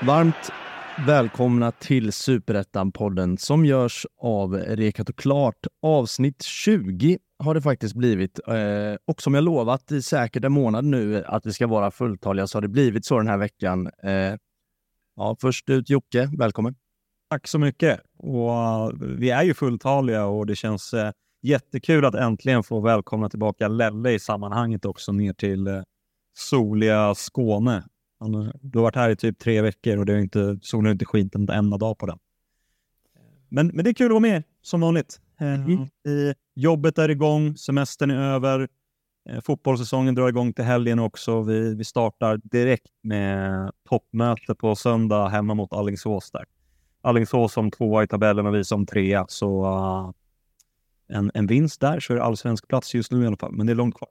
Varmt välkomna till Superettan-podden som görs av Rekat och Klart. Avsnitt 20 har det faktiskt blivit. Eh, och som jag lovat i säkert en månad nu att vi ska vara fulltaliga så har det blivit så den här veckan. Eh, ja, först ut Jocke, välkommen. Tack så mycket. Och, eh, vi är ju fulltaliga och det känns jättekul att äntligen få välkomna tillbaka Lelle i sammanhanget också ner till soliga Skåne. Han, du har varit här i typ tre veckor och det är inte, solen har inte skint en enda dag på den. Men, men det är kul att vara med som vanligt. Mm. I, jobbet är igång, semestern är över, eh, fotbollssäsongen drar igång till helgen också. Vi, vi startar direkt med toppmöte på söndag hemma mot Allingsås där. Allingsås som tvåa i tabellen och vi som trea. Så uh, en, en vinst där så är det allsvensk plats just nu i alla fall, men det är långt kvar.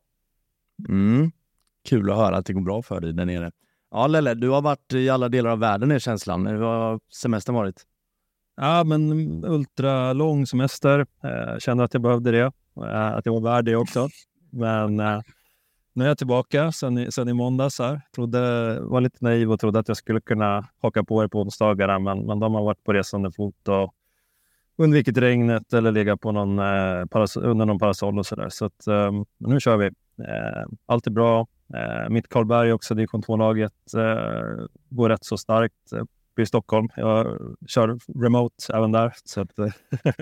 Mm. Kul att höra att det går bra för dig där nere. Ja, Lelle, du har varit i alla delar av världen är känslan. Hur har semestern varit? Ja, men ultralång semester. Jag kände att jag behövde det. Eh, att jag var värd det också. Men eh, nu är jag tillbaka sen i, sen i måndags. Här. Trodde, var lite naiv och trodde att jag skulle kunna haka på er på onsdagarna, men, men de har varit på resande fot och undvikit regnet eller legat på någon, eh, under någon parasoll och sådär. Så att, eh, nu kör vi. Eh, allt är bra. Eh, mitt Karlberg också, division 2-laget, eh, går rätt så starkt eh, i Stockholm. Jag kör remote även där. Så att, eh,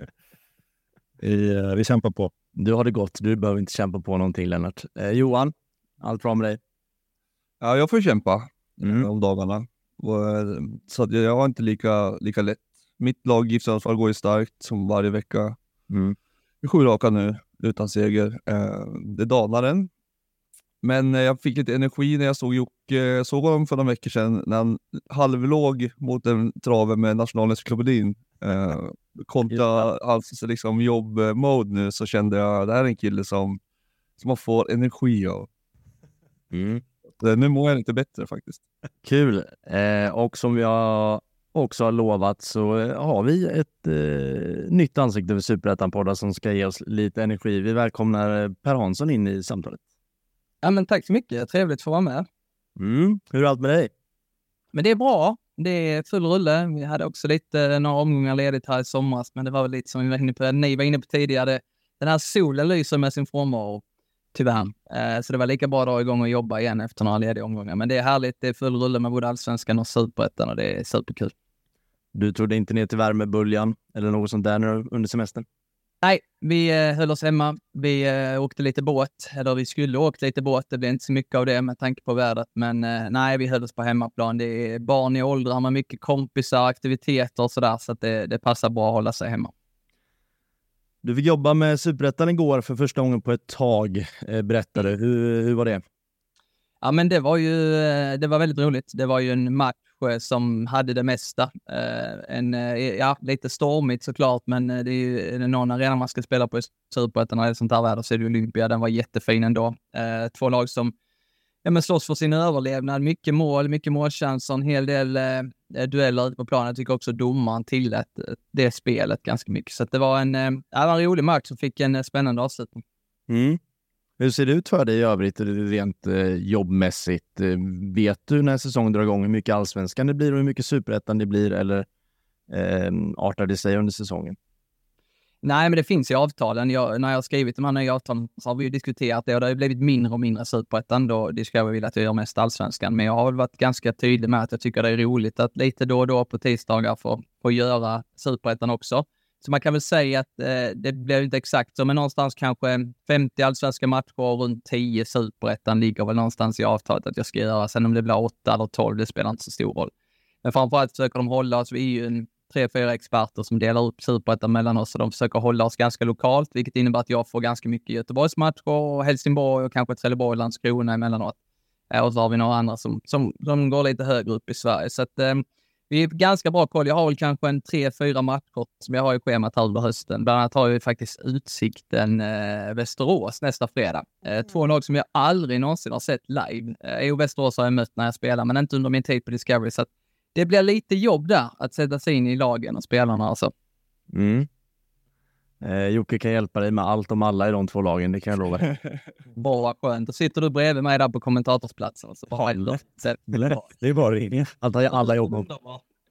vi, eh, vi kämpar på. Du har det gott. Du behöver inte kämpa på någonting, Lennart. Eh, Johan, allt bra med dig? Ja, jag får kämpa mm. om dagarna. Så att jag har inte lika, lika lätt. Mitt lag GIF Sundsvall går ju starkt som varje vecka. Mm. Sju raka nu utan seger. Det dalar en. Men eh, jag fick lite energi när jag såg Jocke, såg honom för några veckor sedan när han halvlåg mot en trave med Nationalencyklopedin. Eh, kontra hans liksom, jobb-mode nu så kände jag att det här är en kille som, som man får energi av. Mm. Nu mår jag lite bättre faktiskt. Kul! Eh, och som jag också har lovat så har vi ett eh, nytt ansikte för Superettan-poddar som ska ge oss lite energi. Vi välkomnar eh, Per Hansson in i samtalet. Ja, men tack så mycket. Trevligt att få vara med. Mm. Hur är allt med dig? Men det är bra. Det är full rulle. Vi hade också lite några omgångar ledigt här i somras, men det var väl lite som vi var inne på, ni var inne på tidigare. Den här solen lyser med sin frånvaro, tyvärr. Eh, så det var lika bra att dra igång och jobba igen efter några lediga omgångar. Men det är härligt. Det är full rulle med både allsvenskan och superettan och det är superkul. Du trodde inte ner till värmeböljan eller något sånt där under semestern? Nej, vi eh, höll oss hemma. Vi eh, åkte lite båt, eller vi skulle åkt lite båt. Det blev inte så mycket av det med tanke på vädret, men eh, nej, vi höll oss på hemmaplan. Det är barn i åldrar med mycket kompisar, aktiviteter och sådär, så att det, det passar bra att hålla sig hemma. Du fick jobba med Superettan igår för första gången på ett tag, berättade. Hur, hur var det? Ja, men det var ju det var väldigt roligt. Det var ju en match Växjö som hade det mesta. Eh, en, eh, ja, lite stormigt såklart, men det är ju är det någon arena man ska spela på i Superettan när det är sånt här väder så är det Olympia. Den var jättefin ändå. Två lag som ja, men slåss för sin överlevnad. Mycket mål, mycket målchanser, en hel del eh, dueller ute på planen. Jag tycker också domaren tillät det spelet ganska mycket. Så det var en, eh, det var en rolig match som fick en spännande avslutning. Mm. Hur ser det ut för dig i övrigt rent eh, jobbmässigt? Eh, vet du när säsongen drar igång hur mycket allsvenskan det blir och hur mycket superettan det blir eller eh, artar det sig under säsongen? Nej, men det finns i avtalen. Jag, när jag har skrivit de här nya avtalen så har vi ju diskuterat det och det har blivit mindre och mindre superettan. Då det vi jag vilja att jag gör mest allsvenskan. Men jag har väl varit ganska tydlig med att jag tycker det är roligt att lite då och då på tisdagar få, få göra superettan också. Så man kan väl säga att eh, det blir inte exakt så, men någonstans kanske 50 allsvenska matcher och runt 10 superettan ligger väl någonstans i avtalet att jag ska göra. Sen om det blir 8 eller 12, det spelar inte så stor roll. Men framförallt försöker de hålla oss, vi är ju en tre, fyra experter som delar upp superettan mellan oss och de försöker hålla oss ganska lokalt, vilket innebär att jag får ganska mycket Göteborgsmatcher och Helsingborg och kanske Trelleborg och Landskrona emellanåt. Eh, och så har vi några andra som, som, som går lite högre upp i Sverige. Så att, eh, vi är ganska bra koll. Jag har väl kanske en tre, fyra matcher som jag har i schemat här under hösten. Bland annat har jag faktiskt Utsikten eh, Västerås nästa fredag. Eh, två lag som jag aldrig någonsin har sett live. Eh, jo, Västerås har jag mött när jag spelar, men inte under min tid på Discovery. Så det blir lite jobb där att sätta sig in i lagen och spelarna alltså. Mm. Eh, Jocke kan hjälpa dig med allt om alla i de två lagen, det kan jag lova dig. Bra, skönt. Då sitter du bredvid mig där på kommentatorsplatsen. Så bara det är bara ringa. Allt har alla jobb om.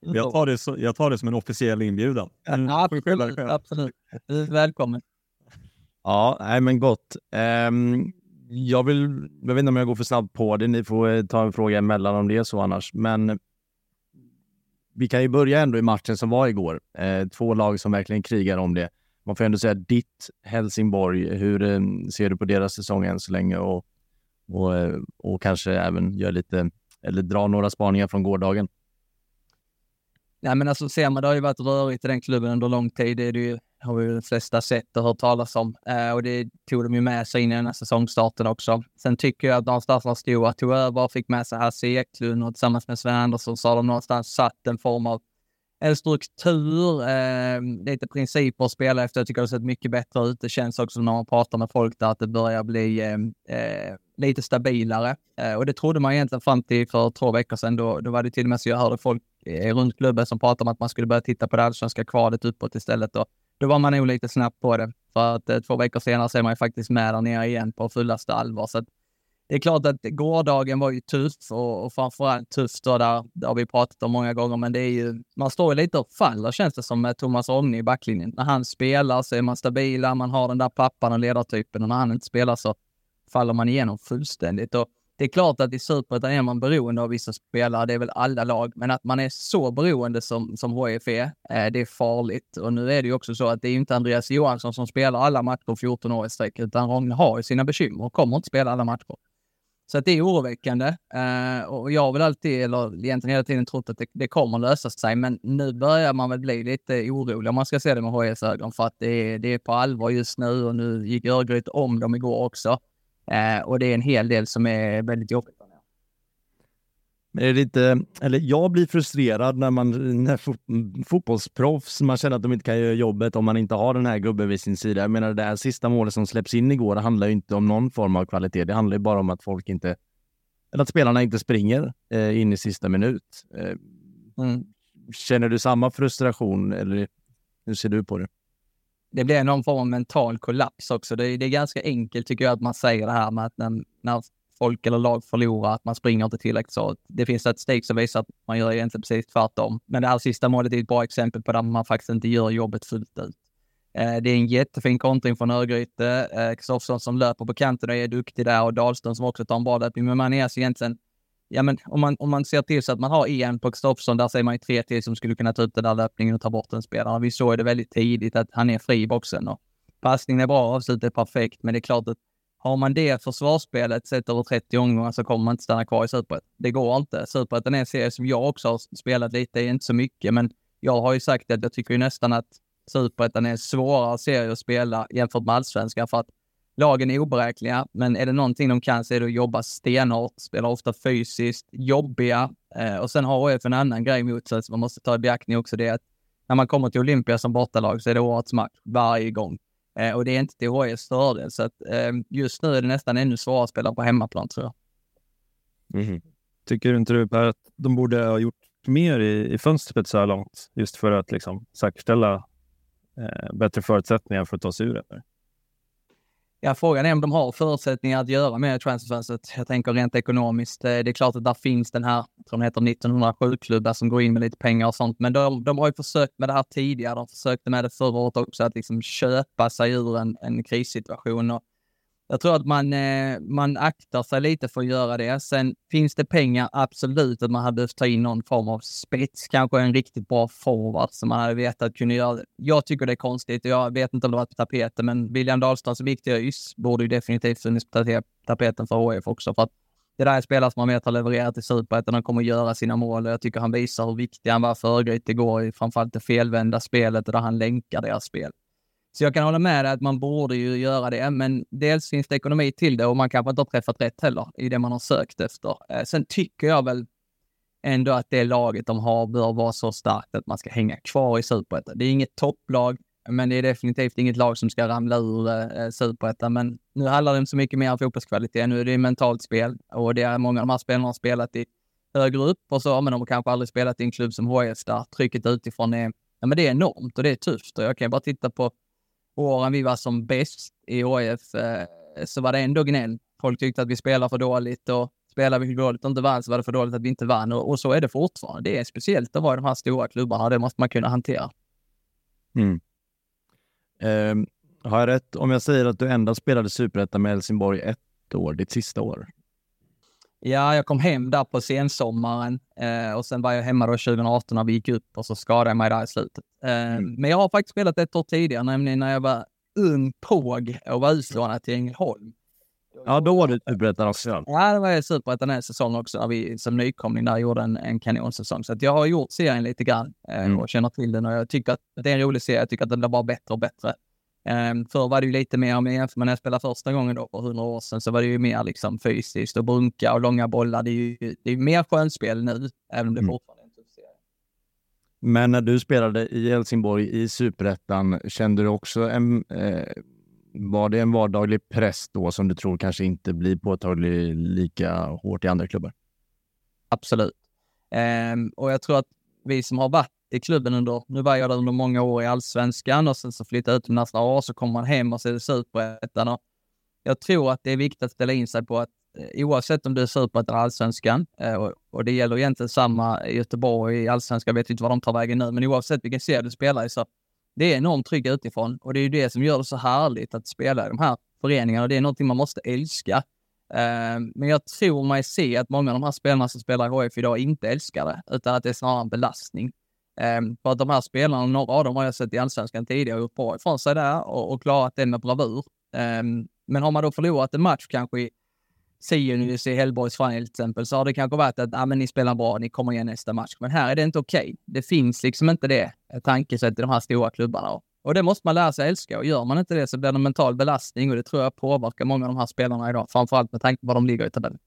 Jag tar, det, så, jag tar det som en officiell inbjudan. Mm. Ja, absolut. absolut. Välkommen. Ja, nej men gott. Um, jag, vill, jag vet inte om jag går för snabbt på det. Ni får eh, ta en fråga emellan om det är så annars. Men vi kan ju börja ändå i matchen som var igår. Eh, två lag som verkligen krigar om det. Man får ändå säga ditt Helsingborg. Hur eh, ser du på deras säsong än så länge? Och, och, eh, och kanske även gör lite, eller dra några spaningar från gårdagen. Nej, men alltså ser man, det har ju varit rörigt i den klubben under lång tid. Det, är det ju, har vi de flesta sett och hört talas om. Eh, och det tog de ju med sig in i den här säsongstarten också. Sen tycker jag att någonstans när Stora tog över och fick med sig Hasse Eklund och tillsammans med Sven Andersson så har de någonstans satt en form av en struktur, eh, lite principer att spela efter. Jag tycker det har sett mycket bättre ut. Det känns också när man pratar med folk där att det börjar bli eh, eh, lite stabilare. Eh, och det trodde man egentligen fram till för två veckor sedan. Då, då var det till och med så jag hörde folk eh, runt klubben som pratade om att man skulle börja titta på det allsvenska kvalet uppåt istället. Och då var man nog lite snabb på det. För att eh, två veckor senare så är man ju faktiskt med där nere igen på fullaste allvar. Så att, det är klart att gårdagen var ju tuff och, och framförallt tufft då där, det har vi pratat om många gånger, men det är ju, man står ju lite och faller känns det som med Thomas Rogne i backlinjen. När han spelar så är man stabila, man har den där pappan och ledartypen och när han inte spelar så faller man igenom fullständigt. Och det är klart att i Superettan är man beroende av vissa spelare, det är väl alla lag, men att man är så beroende som, som HIF är, eh, det är farligt. Och nu är det ju också så att det är ju inte Andreas Johansson som spelar alla matcher 14 år i sträck, utan Rogne har ju sina bekymmer och kommer inte spela alla matcher. Så att det är oroväckande. Uh, och jag har väl alltid, eller egentligen hela tiden trott att det, det kommer lösa sig, men nu börjar man väl bli lite orolig om man ska se det med HIFs ögon, för att det är, det är på allvar just nu och nu gick Örgryte om dem igår också. Uh, och det är en hel del som är väldigt jobbigt. Men är det inte, eller jag blir frustrerad när man, när fotbollsproffs, man känner att de inte kan göra jobbet om man inte har den här gubben vid sin sida. Jag menar det här sista målet som släpps in igår, det handlar ju inte om någon form av kvalitet. Det handlar ju bara om att folk inte, eller att spelarna inte springer eh, in i sista minut. Eh, mm. Känner du samma frustration eller hur ser du på det? det blir någon form av mental kollaps också. Det är, det är ganska enkelt tycker jag att man säger det här med att när, när folk eller lag förlorar, att man springer inte tillräckligt. Så det finns statistik som visar att man gör egentligen precis tvärtom. Men det här sista målet är ett bra exempel på där man faktiskt inte gör jobbet fullt ut. Eh, det är en jättefin kontring från Örgryte. Eh, Kristoffersson som löper på kanten och är duktig där och Dahlström som också tar en bra löpning. Men man är alltså egentligen, ja men om man, om man ser till så att man har en på Kristoffersson, där ser man ju tre till som skulle kunna ta ut den där löpningen och ta bort den spelaren. Vi såg det väldigt tidigt att han är fri i boxen och passningen är bra, avslutet är perfekt, men det är klart att har man det försvarsspelet sett över 30 omgångar så kommer man inte stanna kvar i Superettan. Det går inte. Superettan är en serie som jag också har spelat lite i, inte så mycket, men jag har ju sagt att jag tycker ju nästan att Superettan är en svårare serie att spela jämfört med allsvenskan för att lagen är oberäkneliga, men är det någonting de kan så är det att jobba stenhårt, spela ofta fysiskt, jobbiga eh, och sen har HIF en annan grej mot sig som man måste ta i beaktning också, det är att när man kommer till Olympia som bortalag så är det årets match varje gång. Eh, och det är inte till HIFs fördel. Så att, eh, just nu är det nästan ännu svårare att spela på hemmaplan tror jag. Mm. Tycker inte du Per att de borde ha gjort mer i, i fönstret så här långt? Just för att liksom, säkerställa eh, bättre förutsättningar för att ta sig ur det? Ja, frågan är om de har förutsättningar att göra mer i transferfönstret. Jag tänker rent ekonomiskt. Eh, det är klart att där finns den här, jag tror den heter 1907-klubbar som går in med lite pengar och sånt. Men de, de har ju försökt med det här tidigare. De försökte med det förra året också, att liksom köpa sig ur en, en krissituation. Och jag tror att man, eh, man aktar sig lite för att göra det. Sen finns det pengar, absolut, att man hade behövt ta in någon form av spets, kanske en riktigt bra forward som man hade vetat kunde göra. Jag tycker det är konstigt. Jag vet inte om det var på tapeten, men William Dahlstrand som gick till ÖIS borde ju definitivt funnits på tapeten för HF också. För att det där är spelare som man vet har levererat i Superettan Han kommer att göra sina mål. och Jag tycker han visar hur viktig han var för Örgryte igår, framförallt det felvända spelet och där han länkar deras spel. Så jag kan hålla med dig att man borde ju göra det, men dels finns det ekonomi till det och man kanske inte har träffat rätt heller i det man har sökt efter. Eh, sen tycker jag väl, ändå att det laget de har bör vara så starkt att man ska hänga kvar i superettan. Det är inget topplag, men det är definitivt inget lag som ska ramla ur eh, superettan. Men nu handlar det om så mycket mer om fotbollskvalitet. Nu är det mentalt spel och det är många av de här spelarna har spelat i högre upp och så, men de har kanske aldrig spelat i en klubb som HIF där trycket utifrån är, ja men det är enormt och det är tufft. Och jag kan bara titta på åren vi var som bäst i HIF eh, så var det ändå gnäll. Folk tyckte att vi spelar för dåligt och spelar vi för dåligt och inte vann så var det för dåligt att vi inte vann och, och så är det fortfarande. Det är speciellt att vara i de här stora klubbarna och det måste man kunna hantera. Mm. Eh, har jag rätt om jag säger att du endast spelade superettan med Helsingborg ett år, ditt sista år? Ja, jag kom hem där på sensommaren eh, och sen var jag hemma då 2018 när vi gick upp och så skadade jag mig där i slutet. Eh, mm. Men jag har faktiskt spelat ett år tidigare, nämligen när jag var ung påg och var utlånad till Ängelholm. Ja, då var du superettan också. Ja, det var jag superettan en säsong också när vi som nykomling där gjorde en, en kanonsäsong. Så att jag har gjort serien lite grann eh, mm. och känner till den och jag tycker att det är en rolig serie. Jag tycker att den blir bara bättre och bättre. Um, förr var det ju lite mer, om jag jämför med när jag spelade första gången då för hundra år sedan, så var det ju mer liksom fysiskt och bunka och långa bollar. Det är ju det är mer skönspel nu, även om det mm. fortfarande är en tuff serie. Men när du spelade i Helsingborg i Superettan, kände du också en, eh, var det en vardaglig press då som du tror kanske inte blir påtaglig lika hårt i andra klubbar? Absolut. Um, och jag tror att vi som har varit i klubben under, nu var jag där under många år i allsvenskan och sen så flyttade jag utomlands några år, så kommer man hem och så är det superettan. Jag tror att det är viktigt att ställa in sig på att eh, oavsett om du är superettan eller allsvenskan, eh, och, och det gäller egentligen samma i Göteborg i allsvenskan, jag vet inte var de tar vägen nu, men oavsett vilken serie du spelar i så det är enormt tryck utifrån och det är ju det som gör det så härligt att spela i de här föreningarna och det är någonting man måste älska. Eh, men jag tror mig se att många av de här spelarna som spelar i HF idag inte älskar det, utan att det är snarare en belastning. Ehm, för att de här spelarna, några av dem har jag sett i allsvenskan tidigare och gjort bra ifrån sig där och, och klarat det med bravur. Ehm, men har man då förlorat en match kanske i Sirius i Hellborgs final till exempel, så har det kanske varit att ah, men ni spelar bra, ni kommer igen nästa match. Men här är det inte okej. Okay. Det finns liksom inte det eh, tankesättet i de här stora klubbarna. Och det måste man lära sig älska och gör man inte det så blir det en mental belastning och det tror jag påverkar många av de här spelarna idag, framförallt med tanke på var de ligger i tabellen.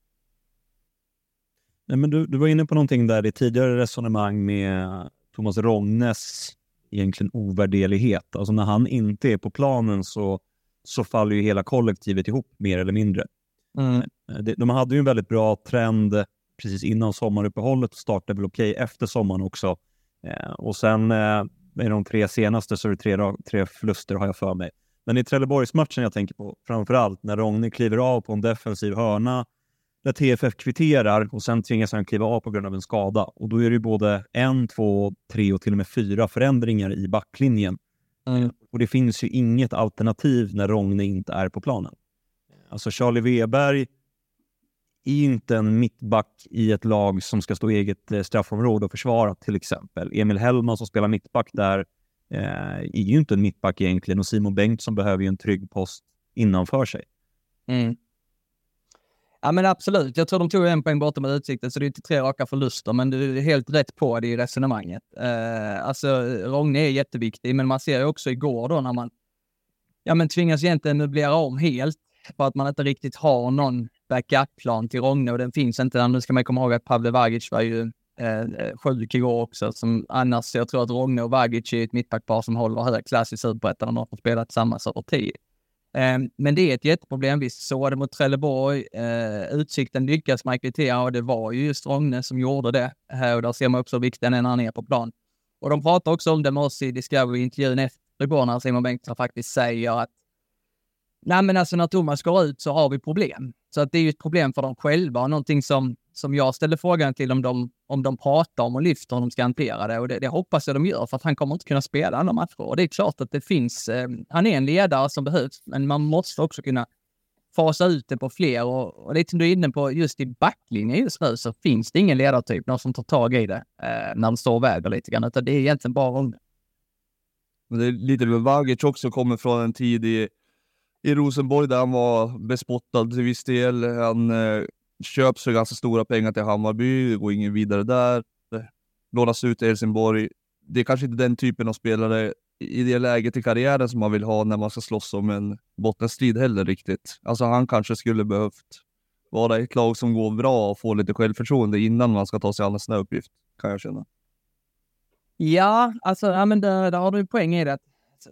Nej, men du, du var inne på någonting där i tidigare resonemang med Thomas Rongnes egentligen ovärderlighet. Alltså när han inte är på planen så, så faller ju hela kollektivet ihop mer eller mindre. Mm. Eh, de hade ju en väldigt bra trend precis innan sommaruppehållet och startade väl okej okay efter sommaren också. Eh, och sen eh, i de tre senaste så är det tre, tre förluster har jag för mig. Men i Trelleborgsmatchen jag tänker på framför allt när Rogne kliver av på en defensiv hörna där TFF kvitterar och sen tvingas han kliva av på grund av en skada. Och då är det både en, två, tre och till och med fyra förändringar i backlinjen. Mm. Och det finns ju inget alternativ när Rogne inte är på planen. Alltså Charlie Weberg är inte en mittback i ett lag som ska stå i eget eh, straffområde och försvara till exempel. Emil Hellman som spelar mittback där eh, är ju inte en mittback egentligen och Simon Bengtsson behöver ju en trygg post innanför sig. Mm. Ja men absolut, jag tror de tog en poäng borta med Utsikten så det är inte tre raka förluster men du är helt rätt på det i resonemanget. Eh, alltså Rogne är jätteviktig men man ser ju också igår då när man ja, men tvingas egentligen möblera om helt för att man inte riktigt har någon backup-plan till Rogne och den finns inte. Nu ska man komma ihåg att Pavle Vagic var ju eh, sjuk igår också. Som annars, jag tror att Rogne och Vagic är ett mittbackpar som håller hög klass i Superettan och har spelat tillsammans över tid. Ehm, men det är ett jätteproblem. Vi såg det mot Trelleborg. Ehm, Utsikten lyckas man kvittera och det var ju just Rogne som gjorde det. Och där ser man också vikten när han är på plan. Och de pratar också om det med oss i Discovery-intervjun efter igår när Simon Bengtsson faktiskt säger att Nej, men alltså när Thomas går ut så har vi problem. Så att det är ju ett problem för dem själva och någonting som, som jag ställde frågan till om de, om de pratar om och lyfter om de ska hantera det. Och det, det hoppas jag de gör för att han kommer inte kunna spela alla matcher. Och det är klart att det finns, eh, han är en ledare som behövs, men man måste också kunna fasa ut det på fler. Och, och lite som du är inne på, just i backlinjen just nu så finns det ingen ledartyp, någon som tar tag i det eh, när de står och väger lite grann, utan det är egentligen bara unga. Men det är lite med Vagic också kommer från en tid i i Rosenborg där han var bespottad till viss del. Han eh, köps för ganska stora pengar till Hammarby, det går ingen vidare där. Lånas ut till Helsingborg. Det är kanske inte den typen av spelare i det läget i karriären som man vill ha när man ska slåss om en bottenstrid heller riktigt. Alltså han kanske skulle behövt vara ett lag som går bra och få lite självförtroende innan man ska ta sig an en sån här uppgift, kan jag känna. Ja, alltså, ja, men där, där har du en poäng i det.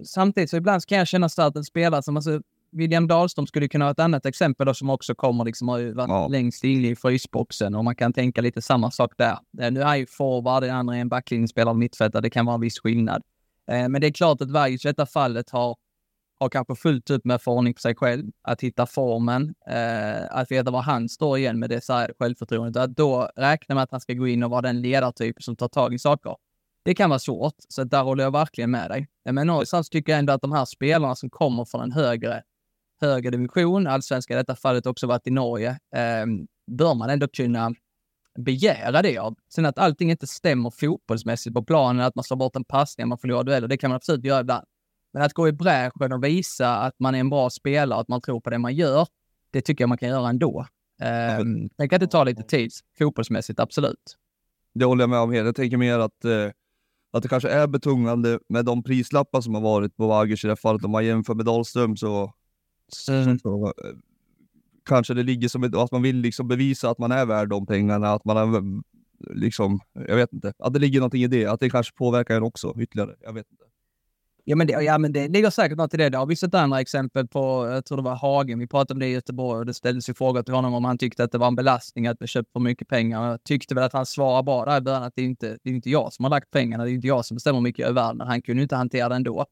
Samtidigt så ibland så kan jag känna så att en spelare som, alltså, William Dahlström skulle kunna vara ett annat exempel då, som också kommer liksom har varit ja. längst inne i frysboxen och man kan tänka lite samma sak där. Eh, nu är ju forward, den andra är en backlinjespelare mittfältare, det kan vara en viss skillnad. Eh, men det är klart att Vagic i detta fallet har, har kanske fullt upp med att få ordning på sig själv, att hitta formen, eh, att veta var han står igen med det så självförtroendet. Att då räkna med att han ska gå in och vara den ledartyp som tar tag i saker. Det kan vara svårt, så där håller jag verkligen med dig. Men någonstans tycker jag ändå att de här spelarna som kommer från en högre högre division, allsvenska i detta fallet också varit i Norge, eh, bör man ändå kunna begära det av. Sen att allting inte stämmer fotbollsmässigt på planen, att man slår bort en passning, man förlorar dueller, det kan man absolut göra ibland. Men att gå i bräschen och visa att man är en bra spelare, att man tror på det man gör, det tycker jag man kan göra ändå. Eh, det kan inte ta lite tid, fotbollsmässigt, absolut. Det håller jag med om helt. Jag tänker mer att, eh, att det kanske är betungande med de prislappar som har varit på Wagers i det här fallet. Om man jämför med Dahlström så Mm. Så, kanske det ligger som ett, att man vill liksom bevisa att man är värd de pengarna, att man är liksom, jag vet inte, att det ligger någonting i det, att det kanske påverkar en också ytterligare. Jag vet inte. Ja men, det, ja, men det ligger säkert något i det. Det har vi sett andra exempel på, jag tror det var Hagen, vi pratade om det i Göteborg och det ställdes ju frågor till honom om han tyckte att det var en belastning att köpa för mycket pengar. Jag tyckte väl att han svarade bra där i början att det är inte det är inte jag som har lagt pengarna, det är inte jag som bestämmer hur mycket jag är värd, men han kunde inte hantera det ändå.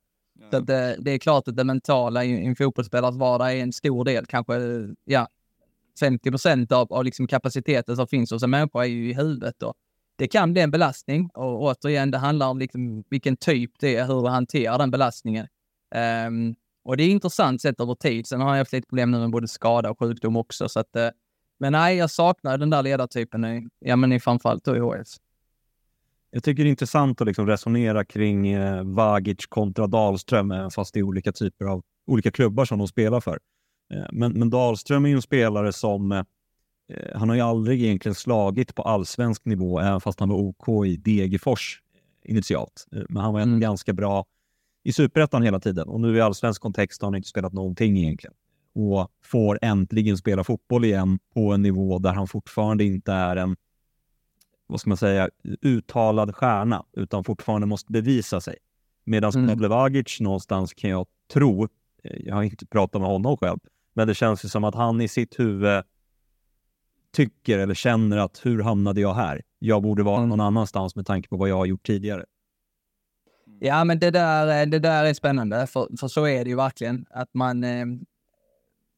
Så det, det, är klart att det mentala i en fotbollsspelares vardag är en stor del, kanske ja, 50 procent av, av liksom kapaciteten som finns hos en människa är ju i huvudet. Och det kan bli en belastning och återigen, det handlar om liksom vilken typ det är, hur du hanterar den belastningen. Um, och det är intressant sett över tid. Sen har jag haft lite problem nu med både skada och sjukdom också. Så att, uh, men nej, jag saknar den där ledartypen i, ja, men i framförallt då i HF. Jag tycker det är intressant att liksom resonera kring eh, Vagic kontra Dahlström, även fast det är olika typer av olika klubbar som de spelar för. Eh, men, men Dahlström är ju en spelare som eh, eh, han har ju aldrig egentligen slagit på allsvensk nivå, även fast han var OK i Degerfors eh, initialt. Eh, men han var ändå mm. ganska bra i superettan hela tiden och nu i allsvensk kontext har han inte spelat någonting egentligen och får äntligen spela fotboll igen på en nivå där han fortfarande inte är en vad ska man säga, uttalad stjärna, utan fortfarande måste bevisa sig. Medan mm. Pavle Vagic någonstans kan jag tro, eh, jag har inte pratat med honom själv, men det känns ju som att han i sitt huvud tycker eller känner att hur hamnade jag här? Jag borde vara mm. någon annanstans med tanke på vad jag har gjort tidigare. Ja, men det där, eh, det där är spännande, för, för så är det ju verkligen. Att man, eh,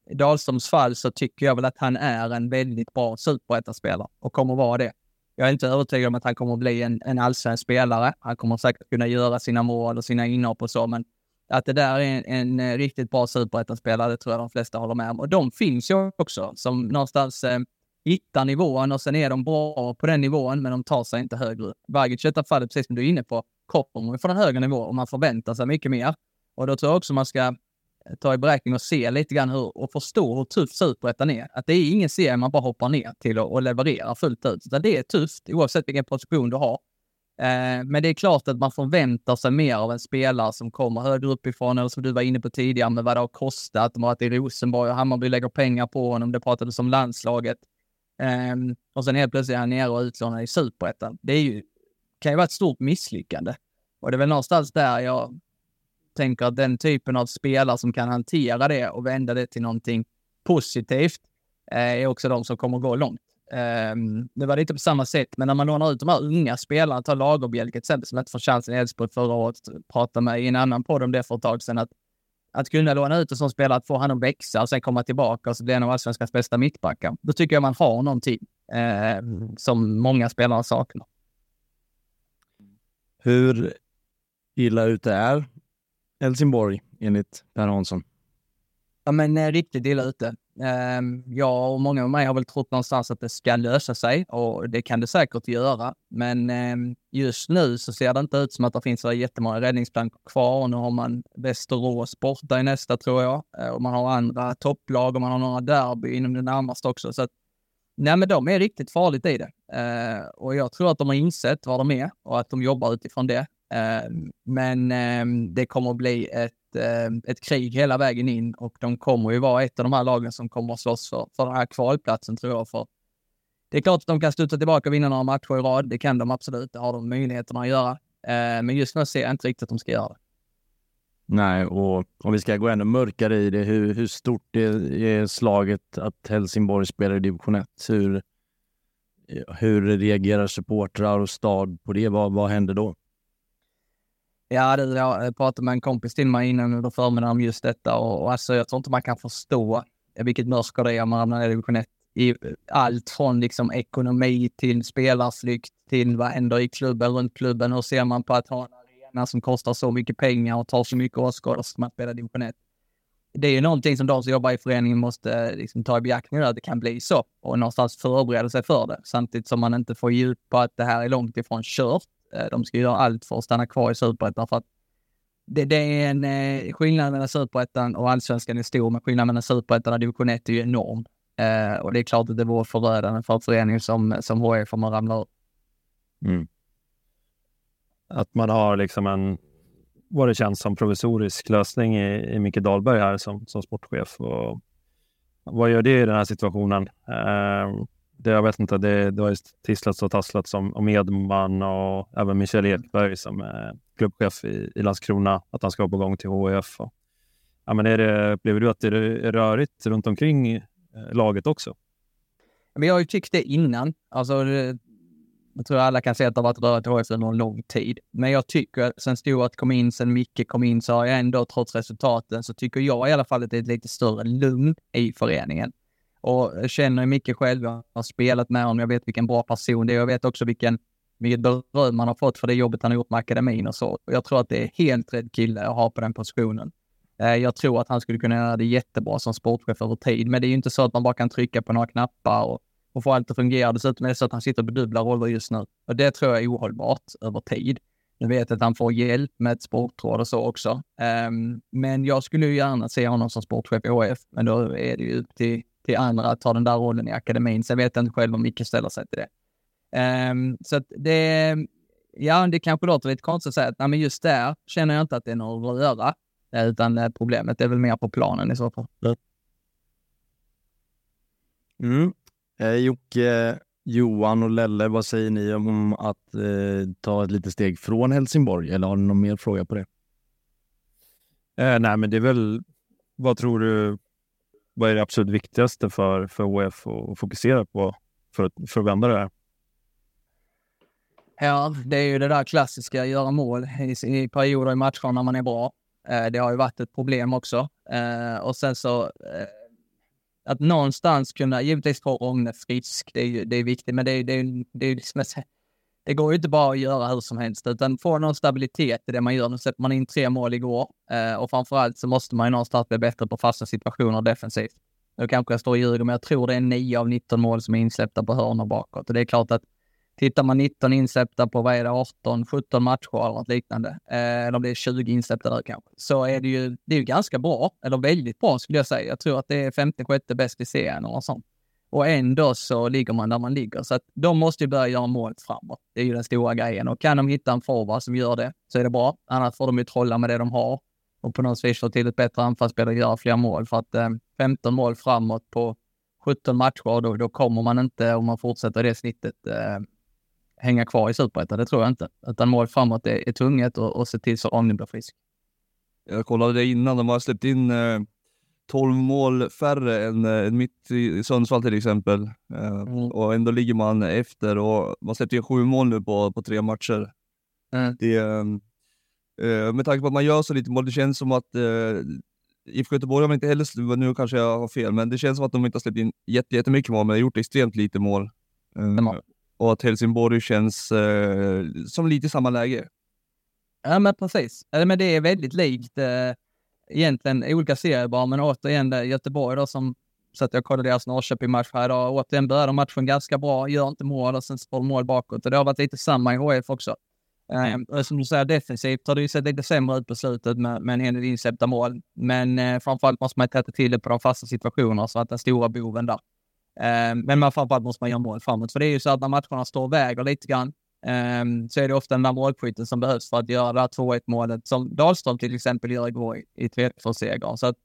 I Dahlströms fall så tycker jag väl att han är en väldigt bra superettaspelare och kommer vara det. Jag är inte övertygad om att han kommer att bli en, en allsvensk spelare. Han kommer säkert kunna göra sina mål och sina inhopp och så, men att det där är en, en eh, riktigt bra superettan-spelare, det tror jag de flesta håller med om. Och de finns ju också som någonstans eh, hittar nivån och sen är de bra på den nivån, men de tar sig inte högre. Vagic i detta fallet, precis som du är inne på, kommer från en högre nivå och man förväntar sig mycket mer. Och då tror jag också man ska ta i beräkning och se lite grann hur, och förstå hur tufft superettan är. Att det är ingen serie man bara hoppar ner till och, och levererar fullt ut. Utan det är tufft oavsett vilken position du har. Eh, men det är klart att man förväntar sig mer av en spelare som kommer högre uppifrån, eller som du var inne på tidigare med vad det har kostat. De har varit i Rosenborg och Hammarby lägger pengar på honom. Det pratades om landslaget. Eh, och sen helt plötsligt är han nere och utlånad i superettan. Det är ju, kan ju vara ett stort misslyckande. Och det är väl någonstans där jag tänker att den typen av spelare som kan hantera det och vända det till någonting positivt eh, är också de som kommer gå långt. Eh, det var lite på samma sätt, men när man lånar ut de här unga spelarna, ta Lagerbjälke till exempel, som inte får chansen i Elfsborg förra året, pratade med i en annan podd om det för ett tag sedan, att, att kunna låna ut en sån spelare, att få honom växa och sen komma tillbaka och så bli en av allsvenskans bästa mittbackar. Då tycker jag man har någonting eh, som många spelare saknar. Hur illa ute är Helsingborg, enligt Per Hansson. Ja, men eh, riktigt illa ute. Eh, jag och många med mig har väl trott någonstans att det ska lösa sig och det kan det säkert göra. Men eh, just nu så ser det inte ut som att det finns så jättemånga räddningsplankor kvar. och Nu har man Västerås borta i nästa tror jag eh, och man har andra topplag och man har några derby inom det närmaste också. Så att, nej, men de är riktigt farligt i det. Eh, och jag tror att de har insett vad de är och att de jobbar utifrån det. Ehm, men ehm, det kommer att bli ett eh, ett krig hela vägen in och de kommer ju vara ett av de här lagen som kommer att slåss för, för den här kvalplatsen tror jag. För det är klart att de kan studsa tillbaka och vinna några matcher i rad. Det kan de absolut. Det har de möjligheterna att göra. Eh, men just nu ser jag inte riktigt att de ska göra det. Nej, och om vi ska gå ännu mörkare i det, hur, hur stort är, är slaget att Helsingborg spelar i division 1? Hur, hur reagerar supportrar och stad på det? Vad, vad händer då? Ja, det, jag eh, pratade med en kompis till mig innan under förmiddagen om just detta och, och alltså, jag tror inte man kan förstå vilket mörker det är om man hamnar i division 1. I eh, allt från liksom ekonomi till spelarflykt till vad händer i klubben, runt klubben. Hur ser man på att ha en arena som kostar så mycket pengar och tar så mycket åskådare som man spela division 1? Det är ju någonting som de som jobbar i föreningen måste eh, liksom ta i beaktning att det kan bli så och någonstans förbereda sig för det. Samtidigt som man inte får djup på att det här är långt ifrån kört Eh, de ska göra allt för att stanna kvar i superettan för att det, det, är en eh, skillnad mellan superettan och allsvenskan är stor, men skillnaden mellan superettan och division 1 är ju enorm. Eh, och det är klart att det vore förödande för en förening som, som HIF om man ramlar ur. Mm. Att man har liksom en, vad det känns som, provisorisk lösning i, i Micke Dahlberg här som, som sportchef. Och vad gör det i den här situationen? Eh, det, jag vet inte, det, det har tisslats och tasslats om, om Edman och även Michel Ekberg som är klubbchef i, i Landskrona, att han ska vara på gång till HIF. Och, ja, men är det, upplever du att det är rörigt runt omkring eh, laget också? Men jag har ju tyckt det innan. Alltså, det, jag tror alla kan säga att det har varit rörigt i HIF under en lång tid. Men jag tycker att sen Stuart kom in, sen Micke kom in, så har jag ändå, trots resultaten, så tycker jag i alla fall att det är ett lite större lugn i föreningen. Och jag känner mycket själv. Jag har spelat med honom. Jag vet vilken bra person det är. Jag vet också vilken, vilket beröm han har fått för det jobbet han har gjort med akademin och så. Jag tror att det är helt rätt kille att ha på den positionen. Eh, jag tror att han skulle kunna göra det jättebra som sportchef över tid, men det är ju inte så att man bara kan trycka på några knappar och, och få allt att fungera. Dessutom är det så att han sitter på dubbla roller just nu och det tror jag är ohållbart över tid. Nu vet att han får hjälp med ett sportråd och så också. Um, men jag skulle ju gärna se honom som sportchef i HF, men då är det ju upp till till andra att ta den där rollen i akademin. Sen vet jag inte själv om Micke ställer sig till det. Um, så att det, ja, det kanske låter lite konstigt att säga att nej, men just där känner jag inte att det är någon röra, utan problemet är väl mer på planen i så fall. Mm. Eh, Jocke, Johan och Lelle, vad säger ni om att eh, ta ett litet steg från Helsingborg? Eller har ni någon mer fråga på det? Eh, nej, men det är väl, vad tror du vad är det absolut viktigaste för, för OF att fokusera på för att, för att vända det här? Ja, det är ju det där klassiska, göra mål i, i perioder i matcher när man är bra. Eh, det har ju varit ett problem också. Eh, och sen så eh, att någonstans kunna, givetvis få Rogne frisk, det är, det är viktigt, men det är, ju det är, det är liksom det går ju inte bara att göra hur som helst, utan få någon stabilitet i det man gör. Nu släpper man in tre mål igår eh, och framförallt så måste man ju någonstans bli bättre på fasta situationer defensivt. Nu kanske jag står och ljuger, men jag tror det är 9 av 19 mål som är insläppta på hörnor bakåt. Och det är klart att tittar man 19 insläppta på, vad är det, 18, 17 matcher eller något liknande, eh, eller det är 20 insläppta där kanske, så är det ju, det är ju ganska bra, eller väldigt bra skulle jag säga. Jag tror att det är femte, sjätte bäst i serien eller något sånt. Och ändå så ligger man där man ligger. Så att de måste ju börja göra mål framåt. Det är ju den stora grejen. Och kan de hitta en forward som gör det så är det bra. Annars får de ju trolla med det de har och på något vis få till ett bättre anfallsspel och göra fler mål. För att eh, 15 mål framåt på 17 matcher, då, då kommer man inte, om man fortsätter det snittet, eh, hänga kvar i superettan. Det tror jag inte. Utan mål framåt är, är tunget och, och se till så Omni blir frisk. Jag kollade det innan. De har släppt in eh 12 mål färre än, än eh, mitt i Sundsvall till exempel. Eh, mm. Och ändå ligger man efter och man släppte in sju mål nu på, på tre matcher. Mm. Det, uh, med tanke på att man gör så lite mål, det känns som att uh, IFK Göteborg har inte heller, nu kanske jag har fel, men det känns som att de inte har släppt in jättemycket mål, men har gjort extremt lite mål. Uh, och att Helsingborg känns uh, som lite samma läge. Ja, men precis. Men det är väldigt likt egentligen olika serier bara, men återigen det, Göteborg då som så att jag kollade deras Norrköping-match här idag. Återigen började matchen ganska bra, gör inte mål och sen får mål bakåt. Och det har varit lite samma i HF också. Mm. Eh, som du säger, defensivt har det ju sett lite sämre ut på slutet med, med en hel del insläppta mål. Men eh, framförallt måste man täta till det på de fasta situationerna så att den stora boven där. Eh, men man, framförallt måste man göra mål framåt. För det är ju så att när matcherna står och väger lite grann, så är det ofta den där målskytten som behövs för att göra det här 2-1 målet som Dahlström till exempel gör igår i, i 3-2-segern. Så att,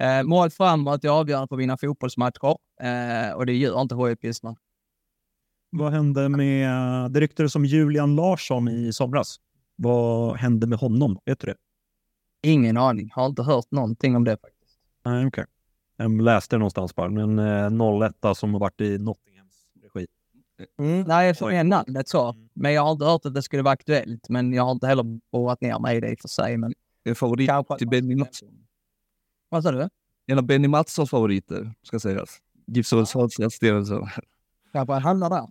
uh, mål framåt är avgörande för att vinna fotbollsmatcher uh, och det gör inte HIF just nu. Vad hände med, det ryktades om Julian Larsson i somras. Vad hände med honom? Vet du det? Ingen aning. Har inte hört någonting om det faktiskt. Nej, okej. Okay. Jag läste det någonstans bara, men eh, 01 som har varit i regi. Mm. Nej, jag tror namnet så. Men jag har inte hört att det skulle vara aktuellt. Men jag har inte heller borrat ner mig i det i och för sig. Men... En favorit till Benny Mattsson. Vad sa du? En av Benny Mattssons favoriter, ska sägas. GIF Sundsvalls styrelse. Kanske han hamnar där.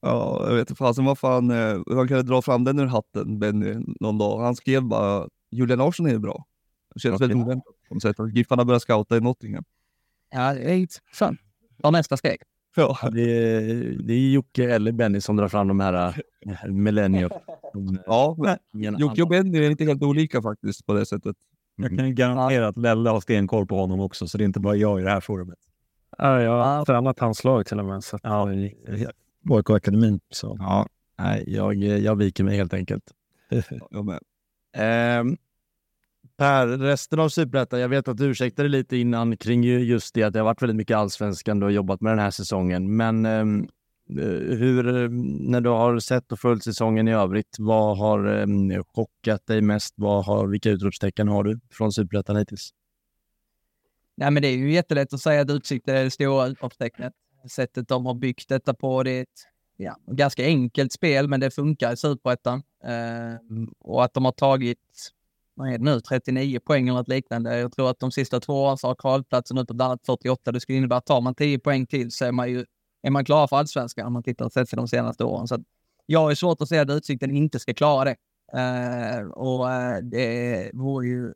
Ja, jag vet inte fasen vad fan, eh, han kan dra fram den ur hatten, Benny, någon dag. Han skrev bara Julian Larsson är bra. Det känns väldigt oväntat på något sätt. Giffarna börjar scouta i Nottingham. Ja, det är fan. Var nästa steg. Ja. Det, är, det är Jocke eller Benny som drar fram de här äh, millennium. ja, Jocke och Benny är inte helt olika faktiskt på det sättet. Jag kan ju garantera att Lelle har stenkoll på honom också, så det är inte bara jag i det här forumet. Ja, jag har tränat hans lag till och med. Så ja, AIK Akademin. Så. Ja, nej, jag, jag viker mig helt enkelt. jag med. Eh, Per, resten av Superettan, jag vet att du ursäktade lite innan kring just det att det har varit väldigt mycket allsvenskan du har jobbat med den här säsongen. Men ehm, eh, hur, ehm, när du har sett och följt säsongen i övrigt, vad har eh, chockat dig mest? Vad har, vilka utropstecken har du från Superettan hittills? Nej, men det är ju jättelätt att säga att Utsikten är det stora utropstecknet. Sättet de har byggt detta på, det är ett ja, ganska enkelt spel, men det funkar i Superettan. Eh, och att de har tagit vad är det nu, 39 poäng eller något liknande. Jag tror att de sista två åren så har kvalplatsen nu på bland annat 48. Det skulle innebära att tar man 10 poäng till så är man ju är man klar för allsvenskan om man tittar och sett sig de senaste åren. Så jag har svårt att se att Utsikten inte ska klara det. Uh, och uh, det vore ju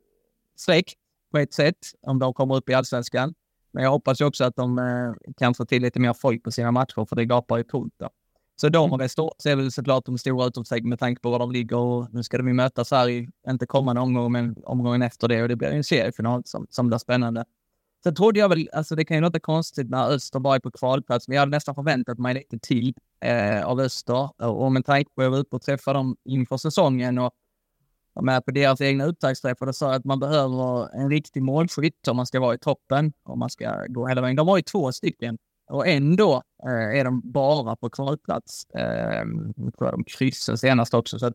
streck på ett sätt om de kommer upp i allsvenskan. Men jag hoppas ju också att de uh, kan få till lite mer folk på sina matcher, för det gapar ju tomt där. Så de har stort så är väl såklart de stora utropstecken med tanke på var de ligger. Och nu ska de ju mötas här i, inte kommande omgång, men omgången efter det. Och det blir en seriefinal som, som blir spännande. Sen trodde jag väl, alltså det kan ju låta konstigt när Öster bara är på kvalplats, men jag hade nästan förväntat mig lite till eh, av Öster. Och med tanke på att jag var uppe och träffade dem inför säsongen och var med på deras egna upptaktsträffar och sa att man behöver en riktig målskytt om man ska vara i toppen, om man ska gå hela vägen. De var ju två stycken och ändå eh, är de bara på kvalplats. Eh, tror de kryssade senast också. Så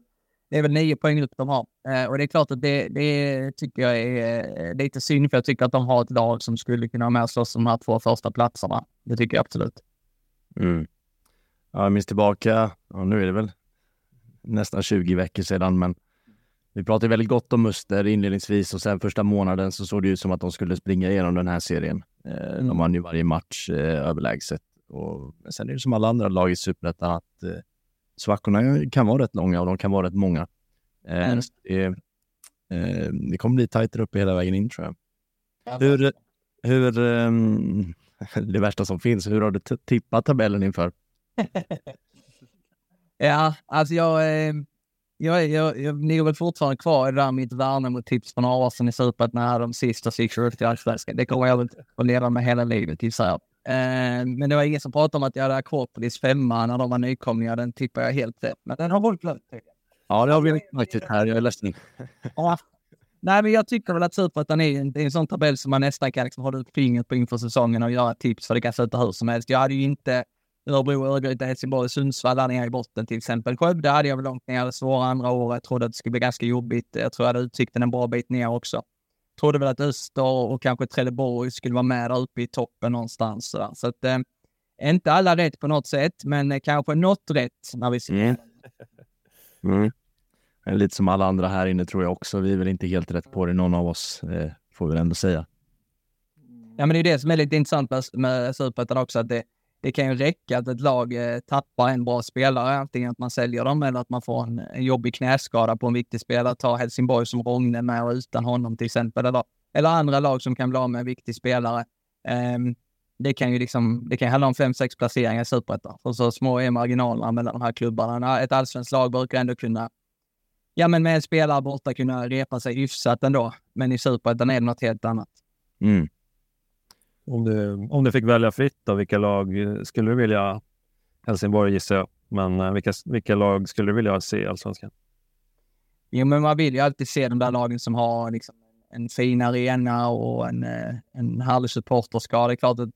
det är väl nio poäng upp de har. Eh, och det är klart att det, det tycker jag är eh, lite synd, för jag tycker att de har ett lag som skulle kunna ha med och slåss om de här två första platserna. Det tycker jag absolut. Mm. Ja, jag minns tillbaka, ja, nu är det väl nästan 20 veckor sedan, men vi pratade väldigt gott om Muster inledningsvis och sen första månaden så såg det ut som att de skulle springa igenom den här serien. Eh, de vann ju varje match eh, överlägset. Och, men sen är det som alla andra lag i Superettan att eh, svackorna kan vara rätt långa och de kan vara rätt många. Eh, mm. det, eh, det kommer bli tajtare uppe hela vägen in tror jag. Hur, hur um, det värsta som finns, hur har du tippat tabellen inför? ja, alltså jag, eh, jag, jag, jag ligger väl fortfarande kvar i det där mitt Värnamo-tips år sedan i Superettan när de sista gick till Allsvenskan. Det kommer jag väl att leva med hela livet gissar jag. Eh, men det var ingen som pratade om att jag hade Akropolis femma när de var nykomlingar. Den tippar jag helt rätt. Men den har folk glömt. Ja, det har vi faktiskt här. Jag är ledsen. ja. Nej, men jag tycker väl att Superettan är, en, är en sån tabell som man nästan kan liksom hålla upp fingret på inför säsongen och göra tips för det kan sluta hur som helst. Jag hade ju inte Örebro, Örgryte, Helsingborg, Sundsvall där nere i botten till exempel. Skövde hade jag väl långt ner, svåra andra året. Jag trodde att det skulle bli ganska jobbigt. Jag tror jag hade utsikten en bra bit ner också. Trodde väl att Öster och kanske Trelleborg skulle vara med där uppe i toppen någonstans. Så, så att, eh, inte alla rätt på något sätt, men eh, kanske något rätt när vi ser mm. mm. Lite som alla andra här inne tror jag också. Vi är väl inte helt rätt på det, någon av oss, eh, får vi väl ändå säga. Ja, men det är det som är lite intressant med, med Superettan också, att det, det kan ju räcka att ett lag eh, tappar en bra spelare, antingen att man säljer dem eller att man får en, en jobbig knäskada på en viktig spelare. Ta Helsingborg som Rogne med och utan honom till exempel. Eller, eller andra lag som kan bli av med en viktig spelare. Um, det kan ju liksom, det kan handla om fem, sex placeringar i Superettan. För så små är marginalerna mellan de här klubbarna. Ett allsvenskt lag brukar ändå kunna, ja men med en spelare borta kunna repa sig hyfsat ändå. Men i Superettan är det något helt annat. Mm. Om du, om du fick välja fritt då, vilka lag skulle du vilja Helsingborg gissar jag? Men eh, vilka, vilka lag skulle du vilja se i Allsvenskan? Jo, men man vill ju alltid se de där lagen som har liksom en fin arena och en, eh, en härlig supporterskara. Det är klart att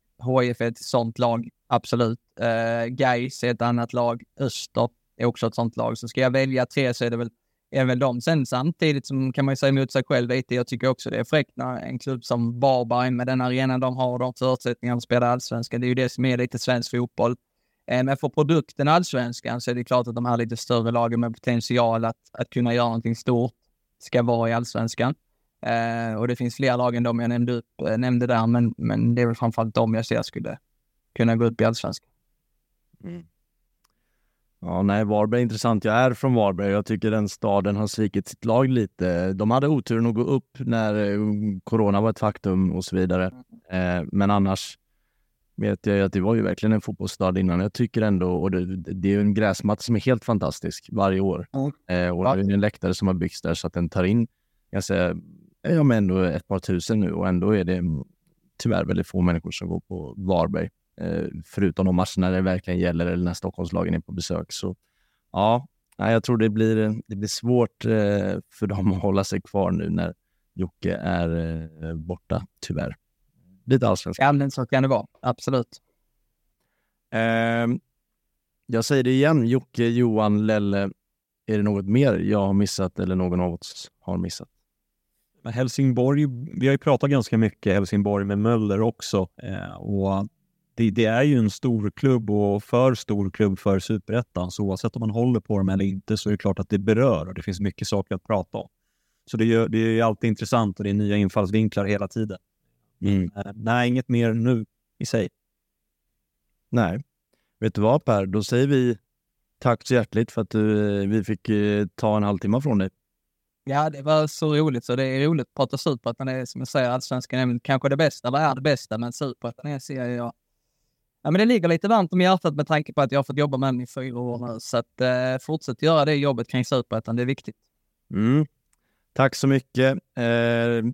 HIF är ett sånt lag, absolut. Eh, uh, Gais är ett annat lag. Öster är också ett sånt lag. Så ska jag välja tre så är det väl, är väl de. Sen samtidigt som kan man ju säga emot sig själv lite. Jag tycker också det är fräckt när en klubb som Varberg med den arenan de har och de förutsättningarna att spela allsvenskan. Det är ju det som är lite svensk fotboll. Eh, men för produkten allsvenskan så är det klart att de här lite större lagen med potential att, att kunna göra någonting stort ska vara i allsvenskan. Eh, och det finns fler lag än de jag nämnde, upp, eh, nämnde där, men, men det är väl framförallt de jag ser skulle kunna gå upp i allsvenskan. Mm. Ja, nej, Varberg är intressant. Jag är från Varberg. Jag tycker den staden har svikit sitt lag lite. De hade oturen att gå upp när eh, corona var ett faktum och så vidare. Eh, men annars vet jag att det var ju verkligen en fotbollsstad innan. Jag tycker ändå, och det, det är en gräsmatta som är helt fantastisk varje år. Mm. Och det är en läktare som har byggts där så att den tar in, jag säger, ja men ändå ett par tusen nu och ändå är det tyvärr väldigt få människor som går på Varberg. Eh, förutom de matcherna det verkligen gäller eller när Stockholmslagen är på besök. Så ja, jag tror det blir, det blir svårt eh, för dem att hålla sig kvar nu när Jocke är eh, borta, tyvärr. Lite allsvenska. Ja, men så kan det vara. Absolut. Eh, jag säger det igen, Jocke, Johan, Lelle. Är det något mer jag har missat eller någon av oss har missat? Helsingborg, vi har ju pratat ganska mycket Helsingborg med Möller också. Eh, och det, det, är ju en stor klubb och för stor klubb för superettan. Så oavsett om man håller på dem eller inte så är det klart att det berör och det finns mycket saker att prata om. Så det, är, det är alltid intressant och det är nya infallsvinklar hela tiden. Mm. Eh, nej, inget mer nu i sig. Nej. Vet du vad Per, då säger vi tack så hjärtligt för att du, eh, vi fick eh, ta en halvtimme från dig. Ja, det var så roligt. Så det är roligt att prata superettan. Det är som jag säger, allsvenskan är kanske det bästa, eller är det bästa, men superettan är, ser jag Ja, men det ligger lite varmt om hjärtat med tanke på att jag har fått jobba med den i fyra år nu. Så att, eh, fortsätt göra det jobbet kring superettan, det är viktigt. Mm. Tack så mycket. Eh,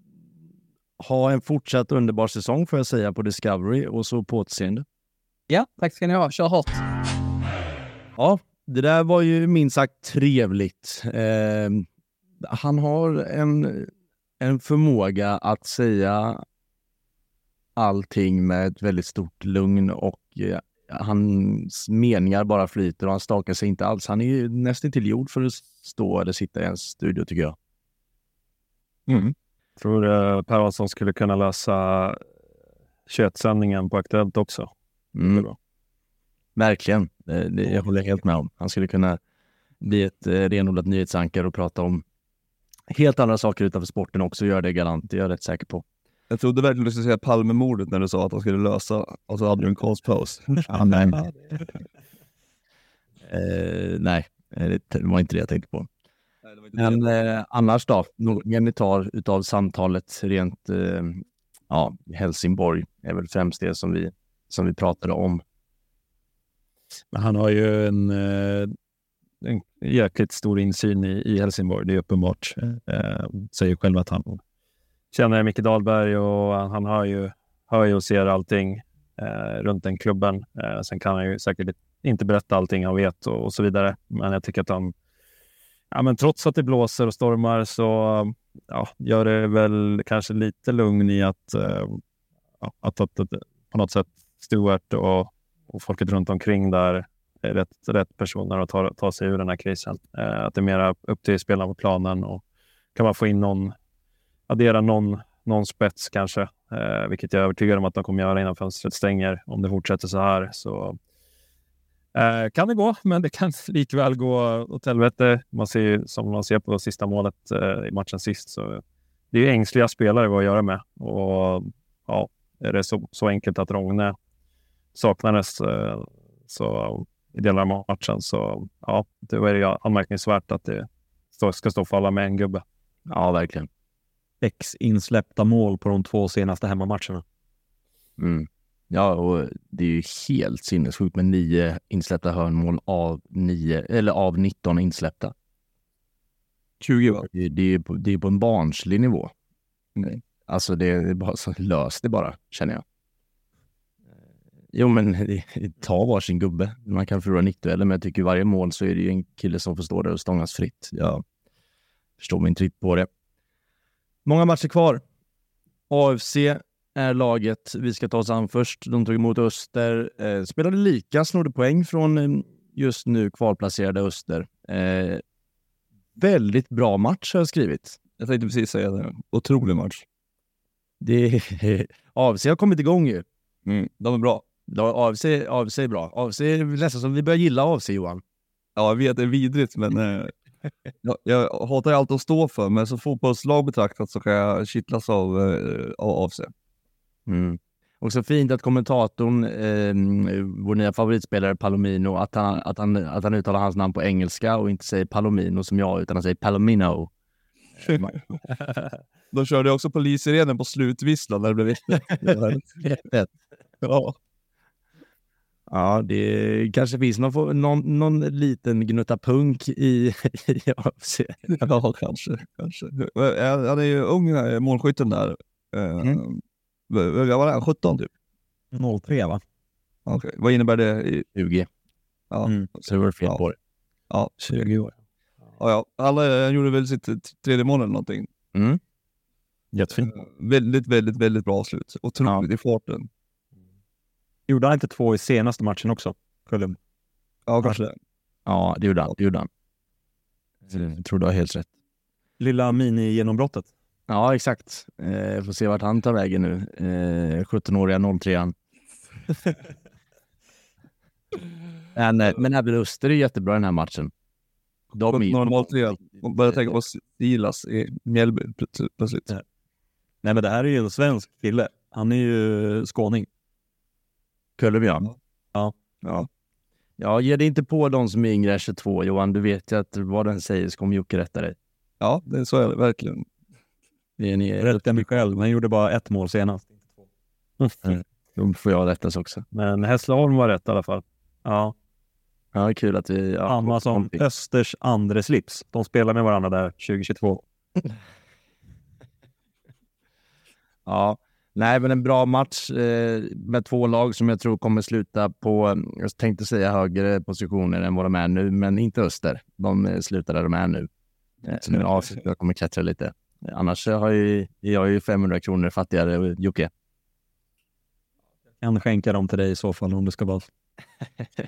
ha en fortsatt underbar säsong får jag säga på Discovery och så på återseende. Ja, tack ska ni ha. Kör hårt. Ja, det där var ju minst sagt trevligt. Eh, han har en, en förmåga att säga allting med ett väldigt stort lugn och eh, hans meningar bara flyter och han stakar sig inte alls. Han är ju nästan till gjord för att stå eller sitta i en studio tycker jag. Mm. Tror uh, Per Hansson skulle kunna lösa 21-sändningen på Aktuellt också. Mm. Verkligen. Det, det, jag håller helt med om. Han skulle kunna bli ett eh, renodlat nyhetsankare och prata om helt andra saker utanför sporten också. Gör det galant, det är jag rätt säker på. Jag trodde verkligen du skulle säga Palmemordet när du sa att han skulle lösa och så hade du en konstpaus. ja, nej. eh, nej, det var inte det jag tänkte på. Men eh, annars då? Någon ni tar utav samtalet rent eh, ja, Helsingborg är väl främst det som vi, som vi pratade om. Men han har ju en, eh, en jäkligt stor insyn i, i Helsingborg, det är uppenbart. Eh, säger själv att han känner Micke Dahlberg och han hör ju, hör ju och ser allting eh, runt den klubben. Eh, sen kan han ju säkert inte berätta allting han vet och, och, så vidare. Men jag tycker att han, ja, men trots att det blåser och stormar så ja, gör det väl kanske lite lugn i att, eh, att, att, att, på något sätt Stuart och, och folket runt omkring där är rätt, rätt personer att ta, ta sig ur den här krisen. Eh, att det är mer upp till spelarna på planen och kan man få in någon addera någon, någon spets kanske, eh, vilket jag är övertygad om att de kommer göra innan fönstret stänger om det fortsätter så här. Så eh, kan det gå, men det kan likväl gå åt helvete. Man ser som man ser på sista målet eh, i matchen sist. Så det är ängsliga spelare vi har att göra med och ja, är det så, så enkelt att Rogne saknades eh, så i delar av matchen så ja, det är det anmärkningsvärt att det ska stå och falla med en gubbe. Ja, verkligen sex insläppta mål på de två senaste hemmamatcherna. Mm. Ja, och det är ju helt sinnessjukt med nio insläppta hörnmål av, nio, eller av 19 insläppta. 20 va? Det, det, är, på, det är på en barnslig nivå. Mm. Alltså det är bara så löst det bara, känner jag. Jo, men ta varsin gubbe. Man kan förlora nickdueller, men jag tycker varje mål så är det ju en kille som får stå där och stångas fritt. Jag förstår mig inte riktigt på det. Många matcher kvar. AFC är laget vi ska ta oss an först. De tog emot Öster, eh, spelade lika, snodde poäng från eh, just nu kvalplacerade Öster. Eh, väldigt bra match har jag skrivit. Jag tänkte precis säga det. Otrolig match. Det, AFC har kommit igång ju. Mm, de är bra. AFC, AFC är bra. AFC är nästan som vi börjar gilla AFC, Johan. Ja, jag vet, det är vidrigt, men eh, jag, jag hatar allt att stå för, men som fotbollslag betraktat så kan jag kittlas av, eh, av AFC. Mm. Också fint att kommentatorn, eh, vår nya favoritspelare Palomino, att han, att, han, att han uttalar hans namn på engelska och inte säger Palomino som jag, utan han säger Palomino. De körde också polissirenen på slutvisslan när det blev 1 Ja. Ja, det kanske finns någon, någon, någon liten gnutta punk i, i AFC. Ja, kanske. kanske. Han är ju ung, målskytten där. Mm. Vad var det? 17 typ? 03 va? Okay. vad innebär det? I... 20. Ja. Mm. Så det var fel på det. Ja, 20 år. Ja, ja. Alla han gjorde väl sitt tredje mål eller någonting. Mm. Jättefint. Väldigt, väldigt, väldigt bra avslut. Otroligt ja. i farten. Gjorde han inte två i senaste matchen också? Kullum? Ja, kanske det. Ja, det gjorde han. Det gjorde han. Jag tror du har helt rätt. Lilla mini-genombrottet. Ja, exakt. Eh, får se vart han tar vägen nu. Eh, 17-åriga 03an. men, eh, men även Öster är jättebra i den här matchen. De är 03 Man börjar tänka på Silas i Mjällby plötsligt. Nej, men det här är ju en svensk kille. Han är ju skåning. Kullum, ja. Ja. ja. Ja, ge dig inte på de som är yngre än 22, Johan. Du vet ju att vad den säger så kommer Jocke rätta dig. Ja, det, så är det verkligen. Det är ni... Rätta mig själv. Han gjorde bara ett mål senast. Mm. Då får jag rättas också. Men Hässleholm var rätt i alla fall. Ja. Ja, kul att vi... Ja, Samma som någonting. Östers andre slips. De spelar med varandra där 2022. ja, nej, men en bra match eh, med två lag som jag tror kommer sluta på, jag tänkte säga högre positioner än vad de är nu, men inte Öster. De eh, slutar där de är nu. Eh, så nu avslutar jag kommer klättra lite. Annars har jag, jag ju 500 kronor fattigare, Jocke. Jag kan skänka dem till dig i så fall om det ska vara.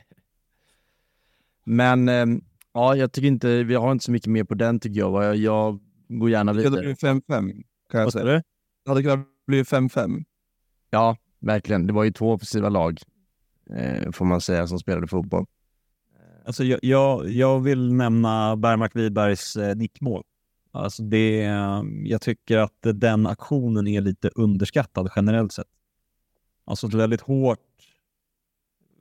Men eh, ja, jag tycker inte, vi har inte så mycket mer på den tycker jag. Jag, jag går gärna vidare. Det blivit 5-5 kan jag säga. Det hade kunnat bli 5-5. Ja, verkligen. Det var ju två offensiva lag, eh, får man säga, som spelade fotboll. Alltså, jag, jag, jag vill nämna Bergmark Wibergs eh, nickmål. Alltså det, jag tycker att den aktionen är lite underskattad generellt sett. Alltså ett väldigt hårt...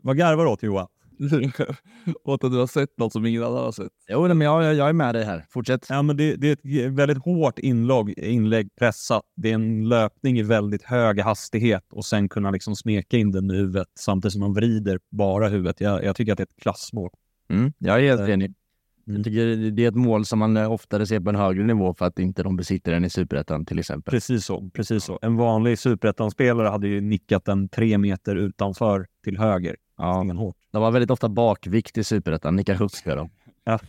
Vad garvar du åt Johan? åt att du har sett något som ingen annan har sett. Jo, men jag, jag är med dig här. Fortsätt. Ja, men det, det är ett väldigt hårt inlogg, inlägg pressat. Det är en löpning i väldigt hög hastighet och sen kunna liksom smeka in den med huvudet samtidigt som man vrider bara huvudet. Jag, jag tycker att det är ett klassmål. Mm, jag är helt enig. Jag mm. tycker det är ett mål som man oftare ser på en högre nivå för att inte de besitter den i superettan till exempel. Precis så. Precis så. En vanlig superettan-spelare hade ju nickat den tre meter utanför till höger. Ja, men hårt. De var väldigt ofta bakvikt i superettan, nickar högt för dem. Ja.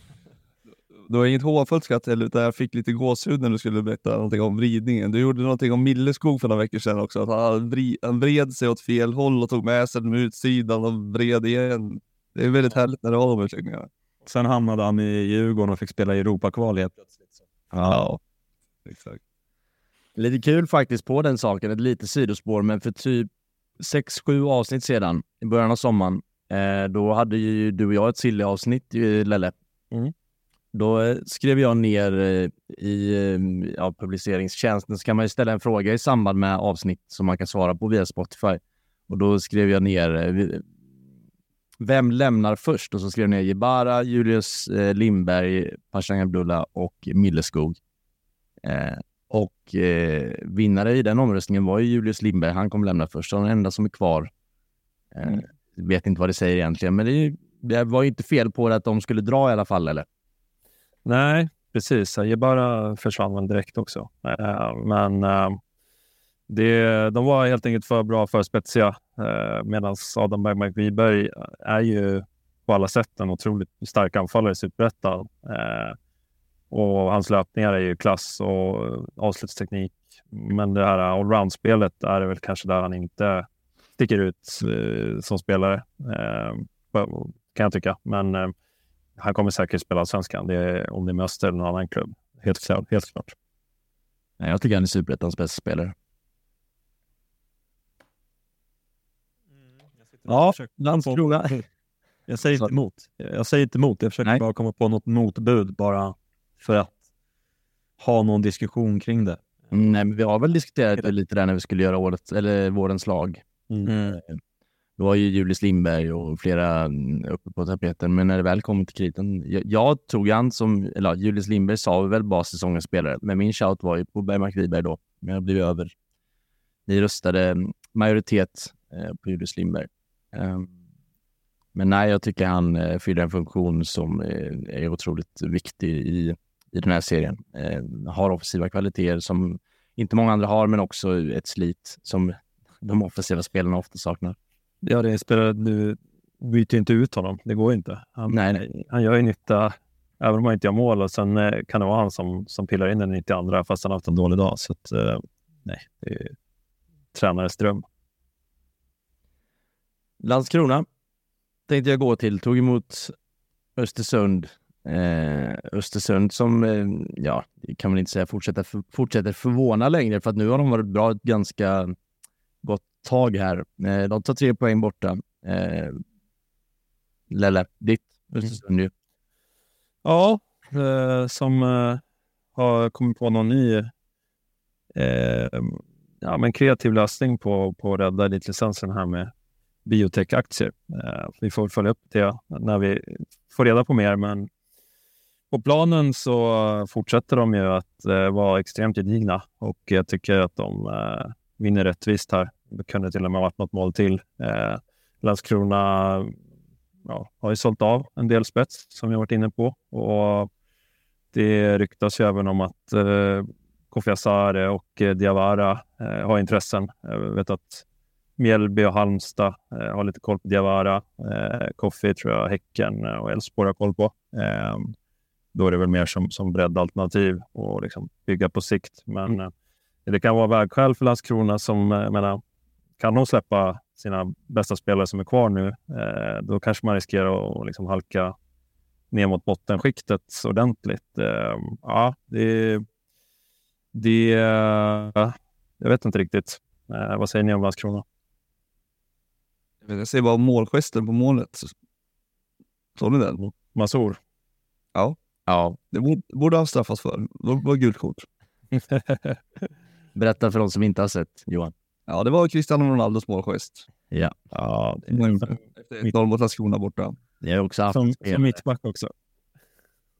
Du har inget hårfullt skratt heller, utan jag fick lite gåshud när du skulle berätta någonting om vridningen. Du gjorde någonting om Milleskog för några veckor sedan också. Att han, vri, han vred sig åt fel håll och tog med sig den med utsidan och vred igen. Det är väldigt härligt när du har de utläggningarna. Sen hamnade han i Djurgården och fick spela Europakval helt plötsligt. Ja, exakt. Lite kul faktiskt på den saken, ett litet sidospår, men för typ 6-7 avsnitt sedan, i början av sommaren, eh, då hade ju du och jag ett silly-avsnitt, Lelle. Mm. Då eh, skrev jag ner eh, i eh, ja, publiceringstjänsten, så kan man ju ställa en fråga i samband med avsnitt som man kan svara på via Spotify. Och då skrev jag ner eh, vem lämnar först? Och så skrev jag ner Jebara, Julius eh, Lindberg, Pashan Abdullah och Milleskog. Eh, och eh, vinnare i den omröstningen var ju Julius Lindberg. Han kommer lämna först. Så den enda som är kvar. Eh, mm. vet inte vad det säger egentligen, men det, det var ju inte fel på det att de skulle dra i alla fall, eller? Nej, precis. Jebara försvann väl direkt också. Uh, men uh, det, de var helt enkelt för bra, för spetsiga. Eh, Medan Adam Bergmark Wiberg är ju på alla sätt en otroligt stark anfallare i Superettan. Och hans löpningar är ju klass och avslutsteknik. Men det här allround-spelet är väl kanske där han inte sticker ut eh, som spelare, eh, kan jag tycka. Men eh, han kommer säkert spela svenskan, det är, om det är med Öster eller någon annan klubb. Helt klart. Helt klart. Jag tycker han är Superettans bästa spelare. Ja, Landskrona. Jag säger inte emot. Jag säger inte emot. Jag försöker Nej. bara komma på något motbud bara för att ha någon diskussion kring det. Mm, nej, men vi har väl diskuterat det lite där när vi skulle göra årets, eller vårens lag. Mm. mm. Det var ju Julius Lindberg och flera mm, uppe på tapeten, men när det väl kom till kriten. Jag, jag tog han som, eller Julius Lindberg sa väl bara säsongens spelare, men min shout var ju på Bergmark Wiberg då. Men jag blev över. Ni röstade majoritet eh, på Julius Lindberg. Um, men nej, jag tycker han eh, fyller en funktion som eh, är otroligt viktig i, i den här serien. Eh, har offensiva kvaliteter som inte många andra har, men också ett slit som de offensiva spelarna ofta saknar. Ja, det spelar, du byter inte ut honom. Det går inte. Han, nej, nej. han gör ju nytta även om han inte gör mål och sen eh, kan det vara han som, som pillar in den 92 fast han haft en dålig dag. Så att, eh, nej, det är tränares dröm. Landskrona tänkte jag gå till. Tog emot Östersund. Eh, Östersund som, eh, ja, kan man inte säga fortsätter, för, fortsätter förvåna längre för att nu har de varit bra ett ganska gott tag här. Eh, de tar tre poäng borta. Eh, Lelle, ditt Östersund ju. Ja, eh, som eh, har kommit på någon ny eh, ja, men kreativ lösning på, på att rädda elitlicensen här med biotech-aktier. Eh, vi får följa upp det när vi får reda på mer, men på planen så fortsätter de ju att eh, vara extremt gedigna och jag tycker att de eh, vinner rättvist här. Det kunde till och med varit något mål till. Eh, Landskrona ja, har ju sålt av en del spets som vi varit inne på och det ryktas ju även om att eh, Kofi Asare och eh, Diawara eh, har intressen. Jag vet att Mjällby och Halmstad eh, har lite koll på Diawara. Eh, Kofi tror jag Häcken och Elfsborg har koll på. Ehm, Eh, då är det väl mer som, som breddalternativ och liksom bygga på sikt. Men mm. eh, det kan vara vägskäl för Landskrona som, eh, menar, kan de släppa sina bästa spelare som är kvar nu, eh, då kanske man riskerar att liksom halka ner mot bottenskiktet ordentligt. Eh, ja, det, det, jag vet inte riktigt. Eh, vad säger ni om Landskrona? Jag säger bara målgesten på målet. Såg ni den? Masor? Ja. Ja. Det borde, borde ha straffats för. Det var gult kort. Berätta för de som inte har sett, Johan. Ja, det var Cristiano Ronaldos målgest. Ja. ja det är... Efter 1-0 mot Landskrona borta. Ni har också haft... Som, som mittback också.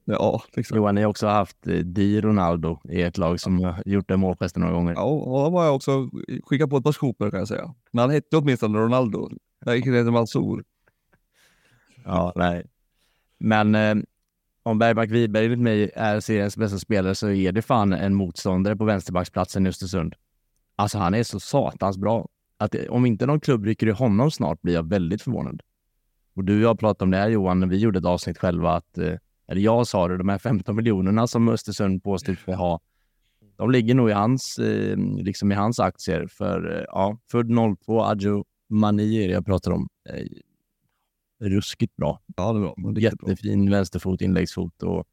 Ja, liksom. Johan, ni har också haft eh, Di Ronaldo i ett lag som har gjort den målgesten några gånger. Ja, och han har jag också skickat på ett par skopor kan jag säga. Men han hette åtminstone Ronaldo. Jag gick till Mansour. Ja, nej. Men eh, om Bergmark Wiberg enligt mig är seriens bästa spelare så är det fan en motståndare på vänsterbacksplatsen i Östersund. Alltså han är så satans bra. Att om inte någon klubb rycker i honom snart blir jag väldigt förvånad. Och du och jag pratade om det här Johan, när vi gjorde ett avsnitt själva, att, eh, eller jag sa det, de här 15 miljonerna som Östersund påstår sig ha, de ligger nog i hans, eh, liksom i hans aktier. För eh, ja, född 02, Adjo Mani är det jag pratar om. Eh, ruskigt bra. Ja, det. Det är Jättefin bra. vänsterfot, inläggsfot och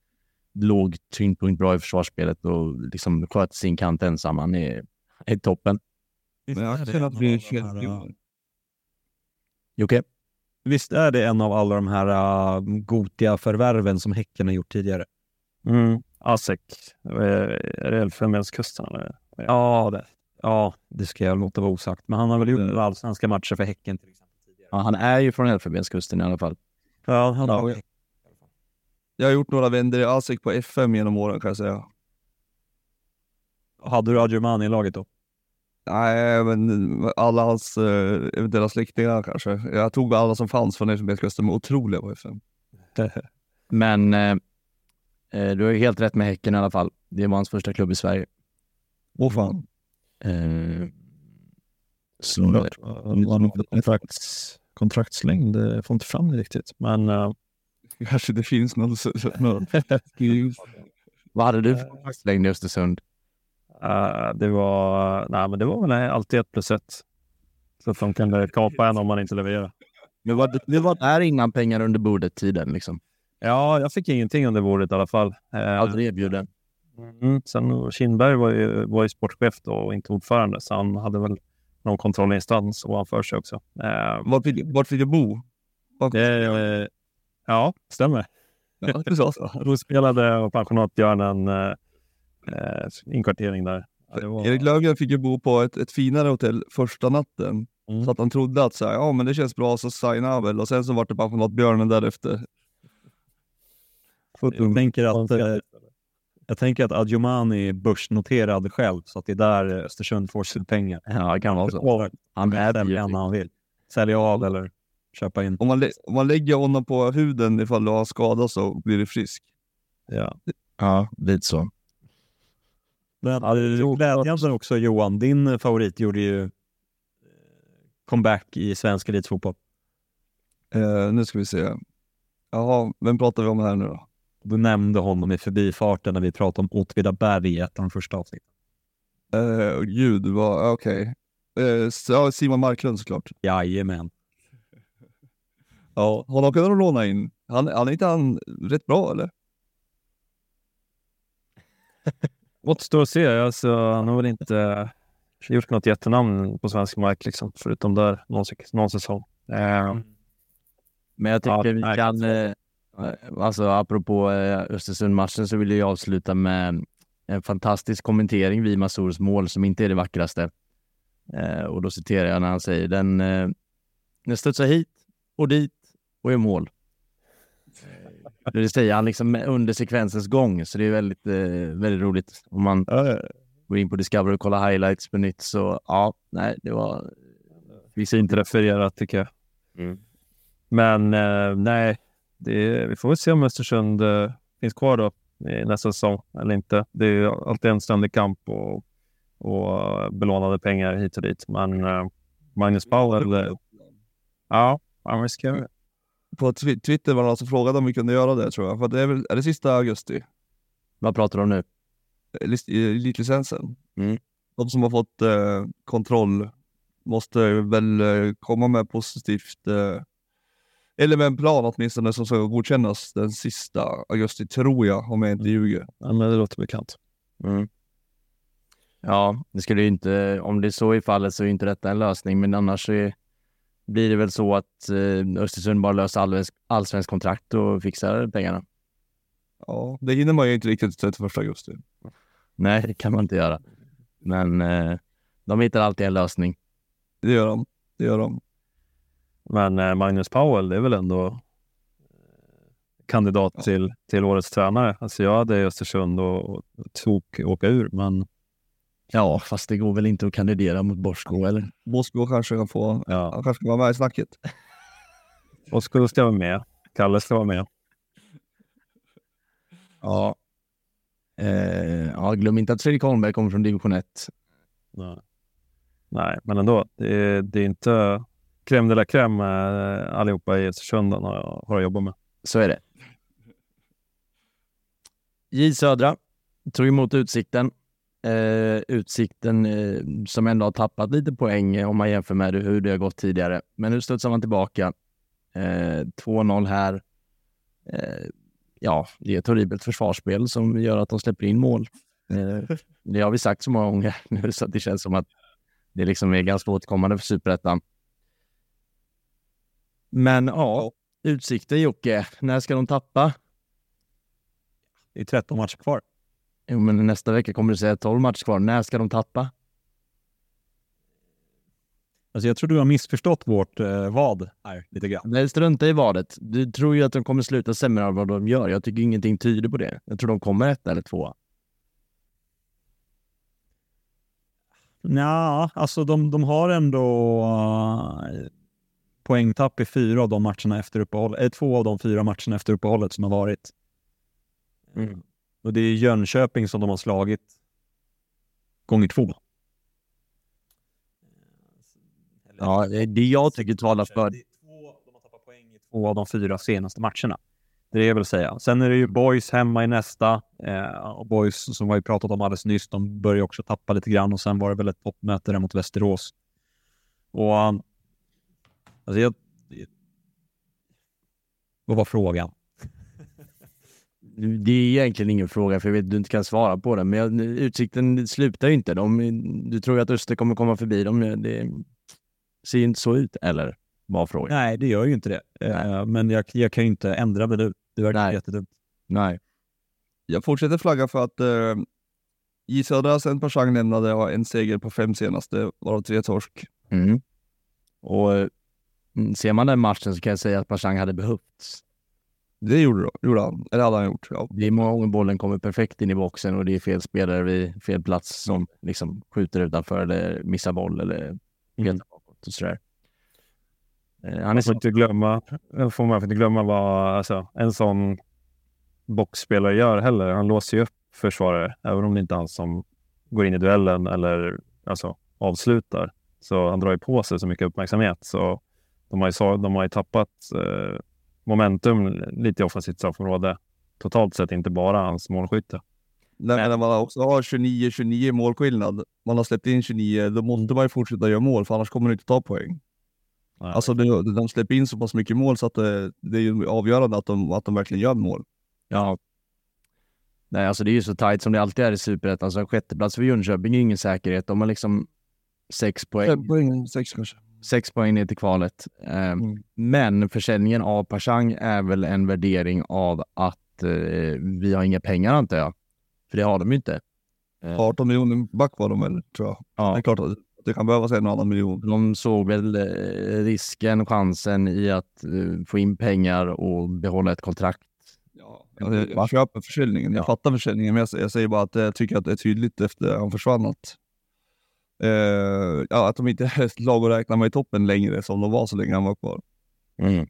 låg tyngdpunkt bra i försvarsspelet och liksom sköter sin kant ensam. Han är, är toppen. Men jag känner att vi är Jocke? Visst är det en av alla de här uh, gotiga förvärven som Häcken har gjort tidigare? Mm. Asek. Är det Elfenbenskusten? Ja, det, Ja, det ska jag låta vara osagt. Men han har väl gjort några allsvenska matcher för Häcken till exempel. Ja, han är ju från Elfenbenskusten i alla fall. Ja, han har... Ja. Jag har gjort några vändor i ASEK på FM genom åren kan jag säga. Hade du Adjumani i laget då? Nej, men alla hans uh, eventuella släktingar kanske. Jag tog alla som fanns från Elfenbenskusten, de otroliga på FM. men eh, du har ju helt rätt med Häcken i alla fall. Det var hans första klubb i Sverige. Åh fan. Eh, Så, kontrakts, kontraktslängd, jag får inte fram det riktigt. Men uh, kanske det finns någon, någon Vad hade du för kontraktslängd i Östersund? Uh, det var, nej, men det var väl alltid ett plus ett. Så att de kunde kapa en om man inte levererar. Men var, det var där innan pengar under bordet-tiden liksom? Ja, jag fick ingenting under bordet i alla fall. Uh, Aldrig erbjuden? Mm, sen Kindberg var ju, var ju sportchef då och inte ordförande, så han hade väl någon kontrollinstans ovanför sig också. Uh, vart, fick, vart fick du bo? Det, ja, stämmer. Ja, du sa så. Rospelade och pensionatbjörnen eh, eh, inkvartering där. Ja, var... Erik Löfgren fick ju bo på ett, ett finare hotell första natten. Mm. Så att han trodde att så här, ja men det känns bra, så signade han väl. Och sen så var det pensionatbjörnen därefter. Jag tänker att, eh, jag tänker att Adjumani är börsnoterad själv, så att det är där Östersund får sina pengar. Ja, det kan vara så. Han är det han vill. Sälja av eller köpa in. Om man, om man lägger honom på huden ifall du har skada så blir du frisk. Ja, ja lite så. Men ja, glädjande också Johan, din favorit gjorde ju eh, comeback i svensk elitfotboll. Uh, nu ska vi se. Jaha, vem pratar vi om här nu då? Du nämnde honom i förbifarten när vi pratade om Åtvidaberg i ett av de första avsnitten. Uh, gud, vad, okej. Okay. Uh, Simon Marklund såklart. Jajamän. Ja, honom kunde de låna in. Han, han är inte han rätt bra eller? Återstår att se. Alltså, han har väl inte gjort något jättenamn på svensk mark, liksom, förutom där någon, någon säsong. Eh, Men jag tycker ja, vi kan, eh, alltså apropå eh, Östersund-matchen så vill jag avsluta med en fantastisk kommentering vid Masurs mål som inte är det vackraste. Eh, och då citerar jag när han säger den, eh, den studsar hit och dit och är mål. Det säger han liksom under sekvensens gång, så det är väldigt, eh, väldigt roligt. Om man går in på Discovery och kollar highlights på nytt så ja, nej, det var... Vi ser inte refererat tycker jag. Mm. Men eh, nej, det, vi får väl se om Östersund eh, finns kvar då nästa säsong eller inte. Det är alltid en ständig kamp och, och belånade pengar hit och dit. Men eh, Magnus Powell, eh, ja, han riskerar det på Twitter var det någon som frågade om vi kunde göra det tror jag. För det är väl, är det sista augusti? Vad pratar du om nu? Elitlicensen. Mm. De som har fått eh, kontroll måste väl eh, komma med positivt eh, eller med en plan åtminstone som ska godkännas den sista augusti, tror jag, om jag inte mm. ljuger. Ja, men det låter bekant. Mm. Ja, det skulle ju inte, om det är så i fallet så är inte detta en lösning, men annars är blir det väl så att eh, Östersund bara löser allsvensk, allsvensk kontrakt och fixar pengarna. Ja, det hinner man ju inte riktigt till 31 augusti. Nej, det kan man inte göra. Men eh, de hittar alltid en lösning. Det gör de. Det gör de. Men eh, Magnus Powell, det är väl ändå eh, kandidat ja. till, till årets tränare. Alltså jag hade Östersund och, och tok åka ur, men Ja, fast det går väl inte att kandidera mot Borsko, eller? Borsko kanske kan få, ja. han kanske ska vara med i snacket. Borsko ska vara med. Kalle ska vara med. Ja. Eh, ja, glöm inte att Fredrik Holmberg kommer från division 1. Nej, Nej men ändå. Det är, det är inte crème de la crème eh, allihopa i Östersund har, har att jobba med. Så är det. J Södra tog emot Utsikten eh, Utsikten eh, som ändå har tappat lite poäng eh, om man jämför med hur det har gått tidigare. Men nu studsar man tillbaka. Eh, 2-0 här. Eh, ja, det är ett horribelt försvarsspel som gör att de släpper in mål. Eh, det har vi sagt så många gånger nu så det känns som att det liksom är ganska återkommande för Superettan. Men ja, Utsikten Jocke, när ska de tappa? Det är 13 matcher kvar. Jo, men nästa vecka kommer du säga 12 matcher kvar. När ska de tappa? Alltså jag tror du har missförstått vårt eh, vad här lite grann. Nej, strunta i vadet. Du tror ju att de kommer sluta sämre än vad de gör. Jag tycker ingenting tyder på det. Jag tror de kommer ett eller två. Ja, alltså de, de har ändå uh, poängtapp i fyra av de matcherna efter uppehållet. Eh, två av de fyra matcherna efter uppehållet som har varit. Mm. Och det är Jönköping som de har slagit gånger två. Ja, det är det jag tycker talar för... Två, de har tappat poäng i två av de fyra senaste matcherna. Det är det jag vill säga. Sen är det ju Boys hemma i nästa. Eh, och Boys, som vi har pratat om alldeles nyss, de börjar också tappa lite grann och sen var det väl ett toppmöte där mot Västerås. Och... Alltså jag... Vad var frågan? Det är egentligen ingen fråga, för jag vet att du inte kan svara på den. Men jag, Utsikten slutar ju inte. De, du tror ju att Öster kommer komma förbi dem. Det ser ju inte så ut, eller? Var frågan. Nej, det gör ju inte det. Eh, men jag, jag kan ju inte ändra mig nu. Det verkar Nej. jättedumt. Nej. Jag fortsätter flagga för att eh, J Södra sen Persang lämnade har en seger på fem senaste, varav tre torsk. Mm. Och mm, ser man den matchen så kan jag säga att Pashang hade behövts. Det gjorde, då- gjorde han, eller hade han gjort. Ja. Det är många gånger bollen kommer perfekt in i boxen och det är fel spelare vid fel plats som liksom skjuter utanför eller missar boll eller helt bakåt och sådär. Eh, Han är Man får så... inte glömma, får man inte glömma vad alltså, en sån boxspelare gör heller. Han låser ju upp försvarare, även om det inte är han som går in i duellen eller alltså, avslutar. Så han drar ju på sig så mycket uppmärksamhet. Så de har ju, så, de har ju tappat eh, momentum lite i offensivt straffområde. Totalt sett, inte bara hans målskytte. När, när man också har 29-29 målskillnad, man har släppt in 29, då måste man ju fortsätta göra mål, för annars kommer man inte ta poäng. Nej. Alltså det, de släpper in så pass mycket mål så att det, det är ju avgörande att de, att de verkligen gör mål. Ja. Nej, alltså det är ju så tajt som det alltid är i Superettan. Alltså en sjätteplats för Jönköping är ingen säkerhet. De har liksom sex poäng, Fem poäng, sex kanske. Sex poäng ner till kvalet. Eh, Mm. Men försäljningen av Pashang är väl en värdering av att eh, vi har inga pengar antar jag. För det har de ju inte. Eh, 18 miljoner back var de väl, tror jag. Det ja. är klart att det kan behövas en annan miljon. De såg väl eh, risken, chansen i att eh, få in pengar och behålla ett kontrakt. Ja, jag, jag köper försäljningen, jag Ja. fattar försäljningen, men jag, jag säger bara att jag tycker att det är tydligt efter han försvann att, eh, ja, att de inte är ett lag att räkna med i toppen längre som de var så länge han var kvar. Mm.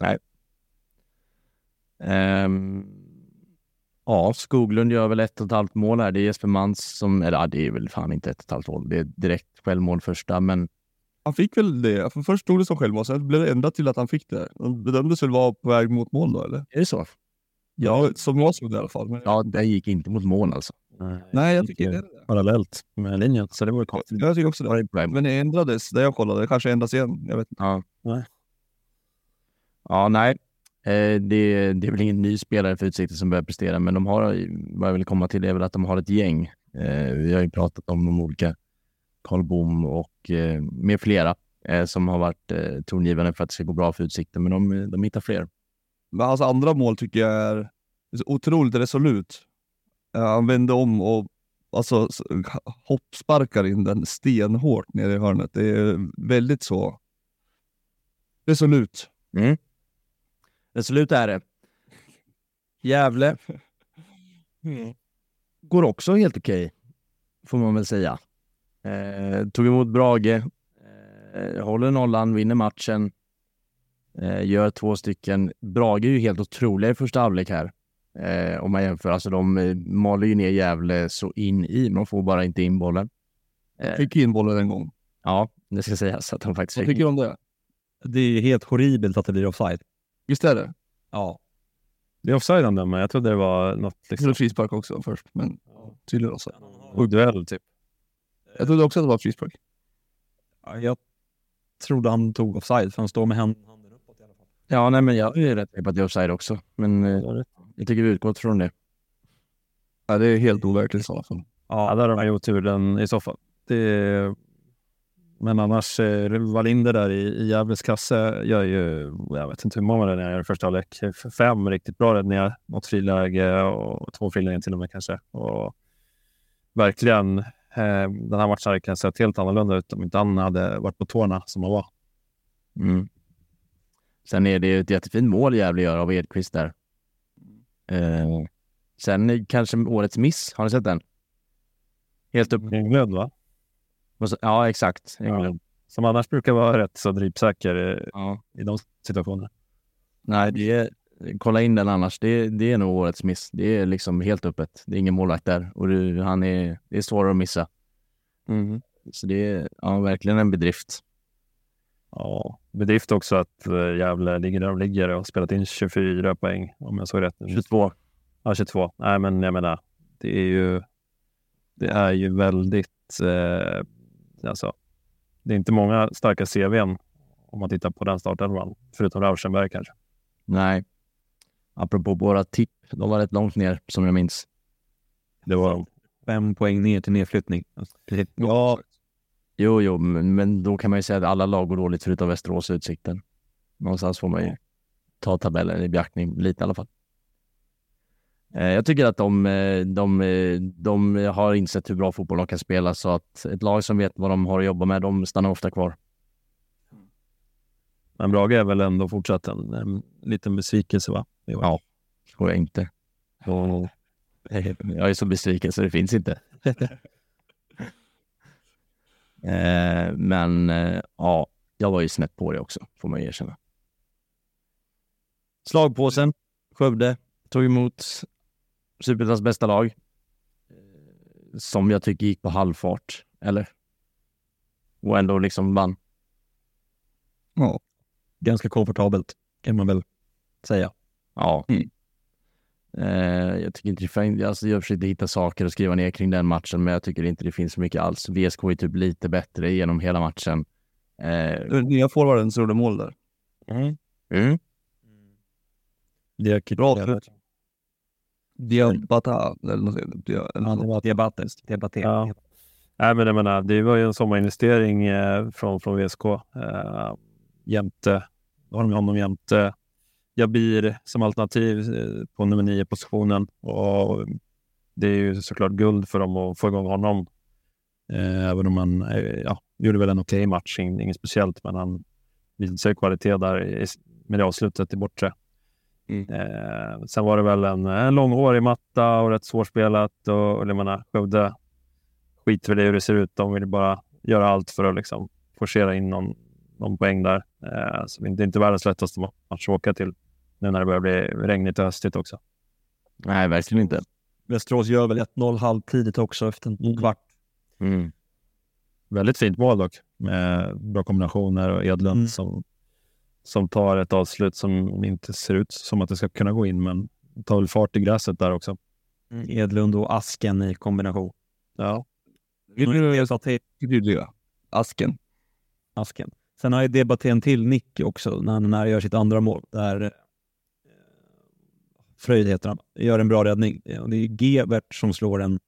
Nej. Ehm, ja, Skoglund gör väl ett och ett halvt mål här. Det är Jesper Mans som, eller ja, det är väl fan inte ett och ett halvt mål. Det är direkt självmål första, men Han fick väl det, för först stod det som självmål, sen blev det ändrat till att han fick det. De bedömdes väl vara på väg mot mål då eller? är det så? Ja, som jag såg det i alla fall. Men, Ja, det gick inte mot mål alltså. Nej, jag tycker inte det. Parallellt med linjen, så det ju konstigt. Jag tycker också det. det Men det ändrades, där jag kollade. Det kanske ändras igen. Jag vet inte. Ja. Nej. Ja, nej. Eh, det, det är väl ingen ny spelare för Utsikten som börjar prestera, men de har, vad jag vill komma till är väl att de har ett gäng. Eh, vi har ju pratat om de olika, Karl Bom och eh, med flera, som har varit eh, tongivande för att det ska gå bra för Utsikten, men de, de hittar fler. Men hans andra mål tycker jag är otroligt resolut. Han vände om och alltså, hoppsparkar in den stenhårt nere i hörnet. Det är väldigt så resolut. Mm. Resolut är det. Gävle går också helt okej, får man väl säga. Eh, tog emot Brage, eh, håller nollan, vinner matchen, eh, gör två stycken. Brage är ju helt otroliga i första halvlek här. Eh, om man jämför, alltså de eh, maler ju ner Gävle så in i, de får bara inte in bollen. Eh, Fick in bollen en gång. ja, det ska sägas att de faktiskt Vad fick tycker du om det? Det är helt horribelt att det blir offside. Visst är det? Ja. Det är offside han dömer. Jag trodde det var något Det liksom, var frispark också först, men tydligen också. och duell typ. Jag trodde också att det var frispark. Ja, Jag trodde han tog offside, för han står med handen uppåt i alla fall. Ja, nej, men jag är rätt på att det är offside också. Men eh, jag tycker vi utgår från det. Ja, det är helt overkligt i sådana fall. Ja, där har de ju oturen i så fall. Det, men annars, eh, Wallinder där i, i Gävles kasse gör ju, jag vet inte hur många räddningar han gör i första halvlek. Fem riktigt bra räddningar, något friläge och två frilägen till och med kanske. Och verkligen, eh, den här matchen hade kunnat sett helt annorlunda ut om inte han hade varit på tårna som han var. Mm. Sen är det ju ett jättefint mål Gävle gör av Edqvist där. Eh, sen kanske årets miss, har ni sett den? Helt upp. Englund va? Ja, exakt. Englund. Som annars brukar vara rätt så drypsäker eh, Ja. i de situationerna. Nej, det är, kolla in den annars. Det, det är nog årets miss. Det är liksom helt öppet. Det är ingen målvakt där och du, han är, det är svårare att missa. Så det är ja, verkligen en bedrift. Ja, bedrift också att uh, Gävle ligger där de ligger och har spelat in 24 poäng om jag såg rätt. 22. Ja, 22. Nej, men jag menar, det är ju, det är ju väldigt, eh, alltså, det är inte många starka CVn om man tittar på den startelvan, förutom Rauschenberg kanske. Nej. Apropå våra tipp, de var rätt långt ner som jag minns. Det var de. Fem poäng ner till nedflyttning. Ja, jo, jo, men, men då kan man ju säga att alla lag går dåligt förutom Västerås och Utsikten. Någonstans får man ju ta tabellen i beaktning lite i alla fall. Eh, Jag tycker att de, eh, de, eh, de har insett hur bra fotboll de kan spela så att ett lag som vet vad de har att jobba med, de stannar ofta kvar. Men Brage är väl ändå fortsatt en, en liten besvikelse va? Ja. Tror jag inte. Jag är så besviken så det finns inte. Eh, Men eh, ja, jag var ju snett på det också, får man ju erkänna. Slagpåsen, Skövde, tog emot Superettans bästa lag. Eh, Som jag tycker gick på halvfart, eller? Och ändå liksom vann. Ja. Ganska komfortabelt kan man väl säga. Ja. Mm. Eh, jag tycker inte det fin- alltså jag försökte hitta saker att skriva ner kring den matchen, men jag tycker inte det finns så mycket alls. VSK är typ lite bättre genom hela matchen. Eh, Den nya forwarden som gjorde mål där. mm. Diakite- Bra. Diabata, eller något sånt. Ja. Debatter. Ja. Nej, men jag menar, det var ju en sommarinvestering eh, från, från VSK. Eh, jämte, då har de honom jämte Jabir som alternativ eh, på nummer nio positionen. Och det är ju såklart guld för dem att få igång honom. Eh, även om han eh, ja, gjorde väl en okej match, ing- inget speciellt, men han visade sig kvalitet där i, med det avslutet i bortre. Mm. Eh, sen var det väl en, en långhårig matta och rätt svårspelat. Och, och jag menar, Skövde skiter väl i hur det ser ut. De vill bara göra allt för att liksom forcera in någon, någon poäng där. Eh, så det är inte världens lättaste match att åka till nu när det börjar bli regnigt och höstigt också. Nej, verkligen inte. Västerås gör väl 1-0 halvtidigt också efter en kvart. Mm. Väldigt fint mål dock med bra kombinationer och Edlund Mm. som, som tar ett avslut som inte ser ut som att det ska kunna gå in men tar väl fart i gräset där också. Edlund och Asken i kombination. Ja. Vill du sa till? Asken. Asken. Sen har jag debatterat en till nick också när han när han gör sitt andra mål. Där Fröjd heter han. Gör en bra räddning. Och det är Gevert som slår en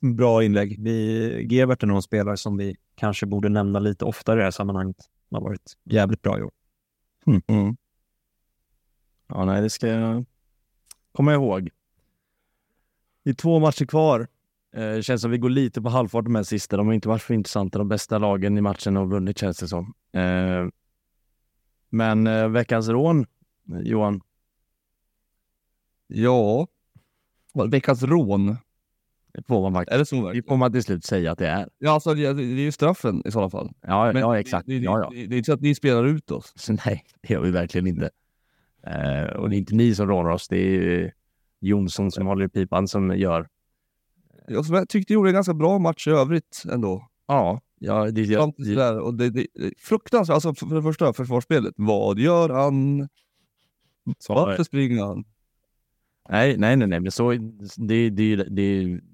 bra inlägg. Vi, Gevert är någon spelare som vi kanske borde nämna lite oftare i det här sammanhanget. Han har varit jävligt bra i år. Mm. mm. Ja, nej, det ska jag komma ihåg. Det är två matcher kvar. Eh, det känns som vi går lite på halvfart de här sista. De har inte varit för intressanta. De bästa lagen i matchen har vunnit känns det som. Eh, men eh, veckans rån, Johan. Ja. Veckans rån. Det får man faktiskt. Är det så Det verkligen? får man till slut säga att det är. Ja, alltså, det, det är ju straffen i sådana fall. Ja, Men ja det- exakt. Det, det, ja, ja. Det, det är inte så att ni spelar ut oss. Så nej, det gör vi verkligen inte. Eh, och det är inte ni som rånar oss. Det är Jonsson som håller i pipan som gör. Jag som jag tyckte gjorde en ganska bra match i övrigt ändå. Ja, ja det, jag, sådär, och det, det, fruktansvärt, alltså för det första försvarsspelet. Vad gör han? Varför springer han? Nej, nej, nej, nej, men så, det, det, det,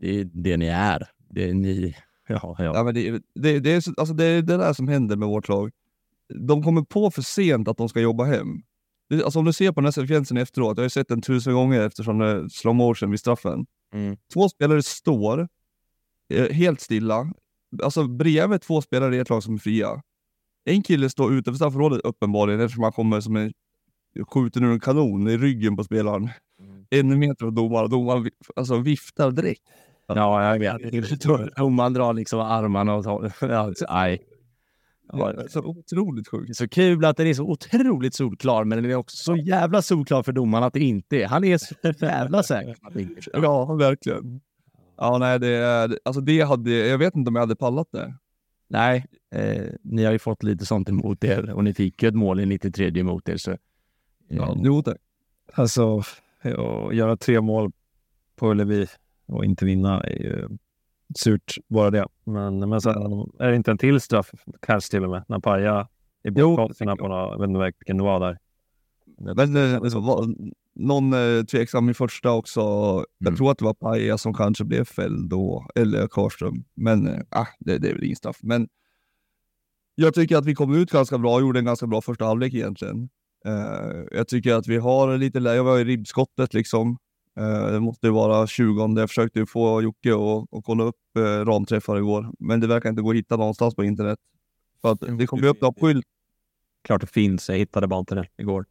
det, är det ni är. Det är ni. Ja, Ja, ja. men det, det, det, är, så- alltså det är det där som händer med vårt lag. De kommer på för sent att de ska jobba hem. Alltså om du ser på den här sekvensen efteråt, jag har ju sett den tusen gånger eftersom det är slow motion vid straffen. Mm. Två spelare står eh, helt stilla, alltså bredvid två spelare i ett lag som är fria. En kille står utanför straffområdet uppenbarligen eftersom han kommer som en skjuten ur en kanon i ryggen på spelaren. En meter från domaren, domaren vi- alltså, viftar direkt. ja, jag vet. Domaren drar liksom armarna och tar... Nej. Ja, så otroligt sjukt. så kul att den är så otroligt solklar, men den är också så jävla solklar för domaren att det inte är. Han är så jävla säker. Ja, verkligen. Ja, nej, det, alltså det hade, jag vet inte om jag hade pallat det. Nej, eh, ni har ju fått lite sånt emot er och ni fick ju ett mål i 93 emot er. Så, eh, Ja, jo tack. Alltså, att göra tre mål på Ullevi och inte vinna är ju surt bara det. Men, men sen är det inte en till straff, kanske till och med, när Paja i bakgaserna på någon, jag vet inte vilken det var där. Men eh, var någon eh, tveksam i första också. Jag Mm. tror att det var Paja som kanske blev fälld då, eller Karlström. Men eh, ah, det, det är väl ingen straff. Men jag tycker att vi kom ut ganska bra, gjorde en ganska bra första halvlek egentligen. Eh, jag tycker att vi har lite jag var i ribbskottet liksom. Eh, det måste vara 20 Jag försökte ju få Jocke att att kolla upp eh, ramträffar igår, men det verkar inte gå att hitta någonstans på internet. För att det kom ju upp någon skylt Klart det finns, jag hittade bara inte det igår.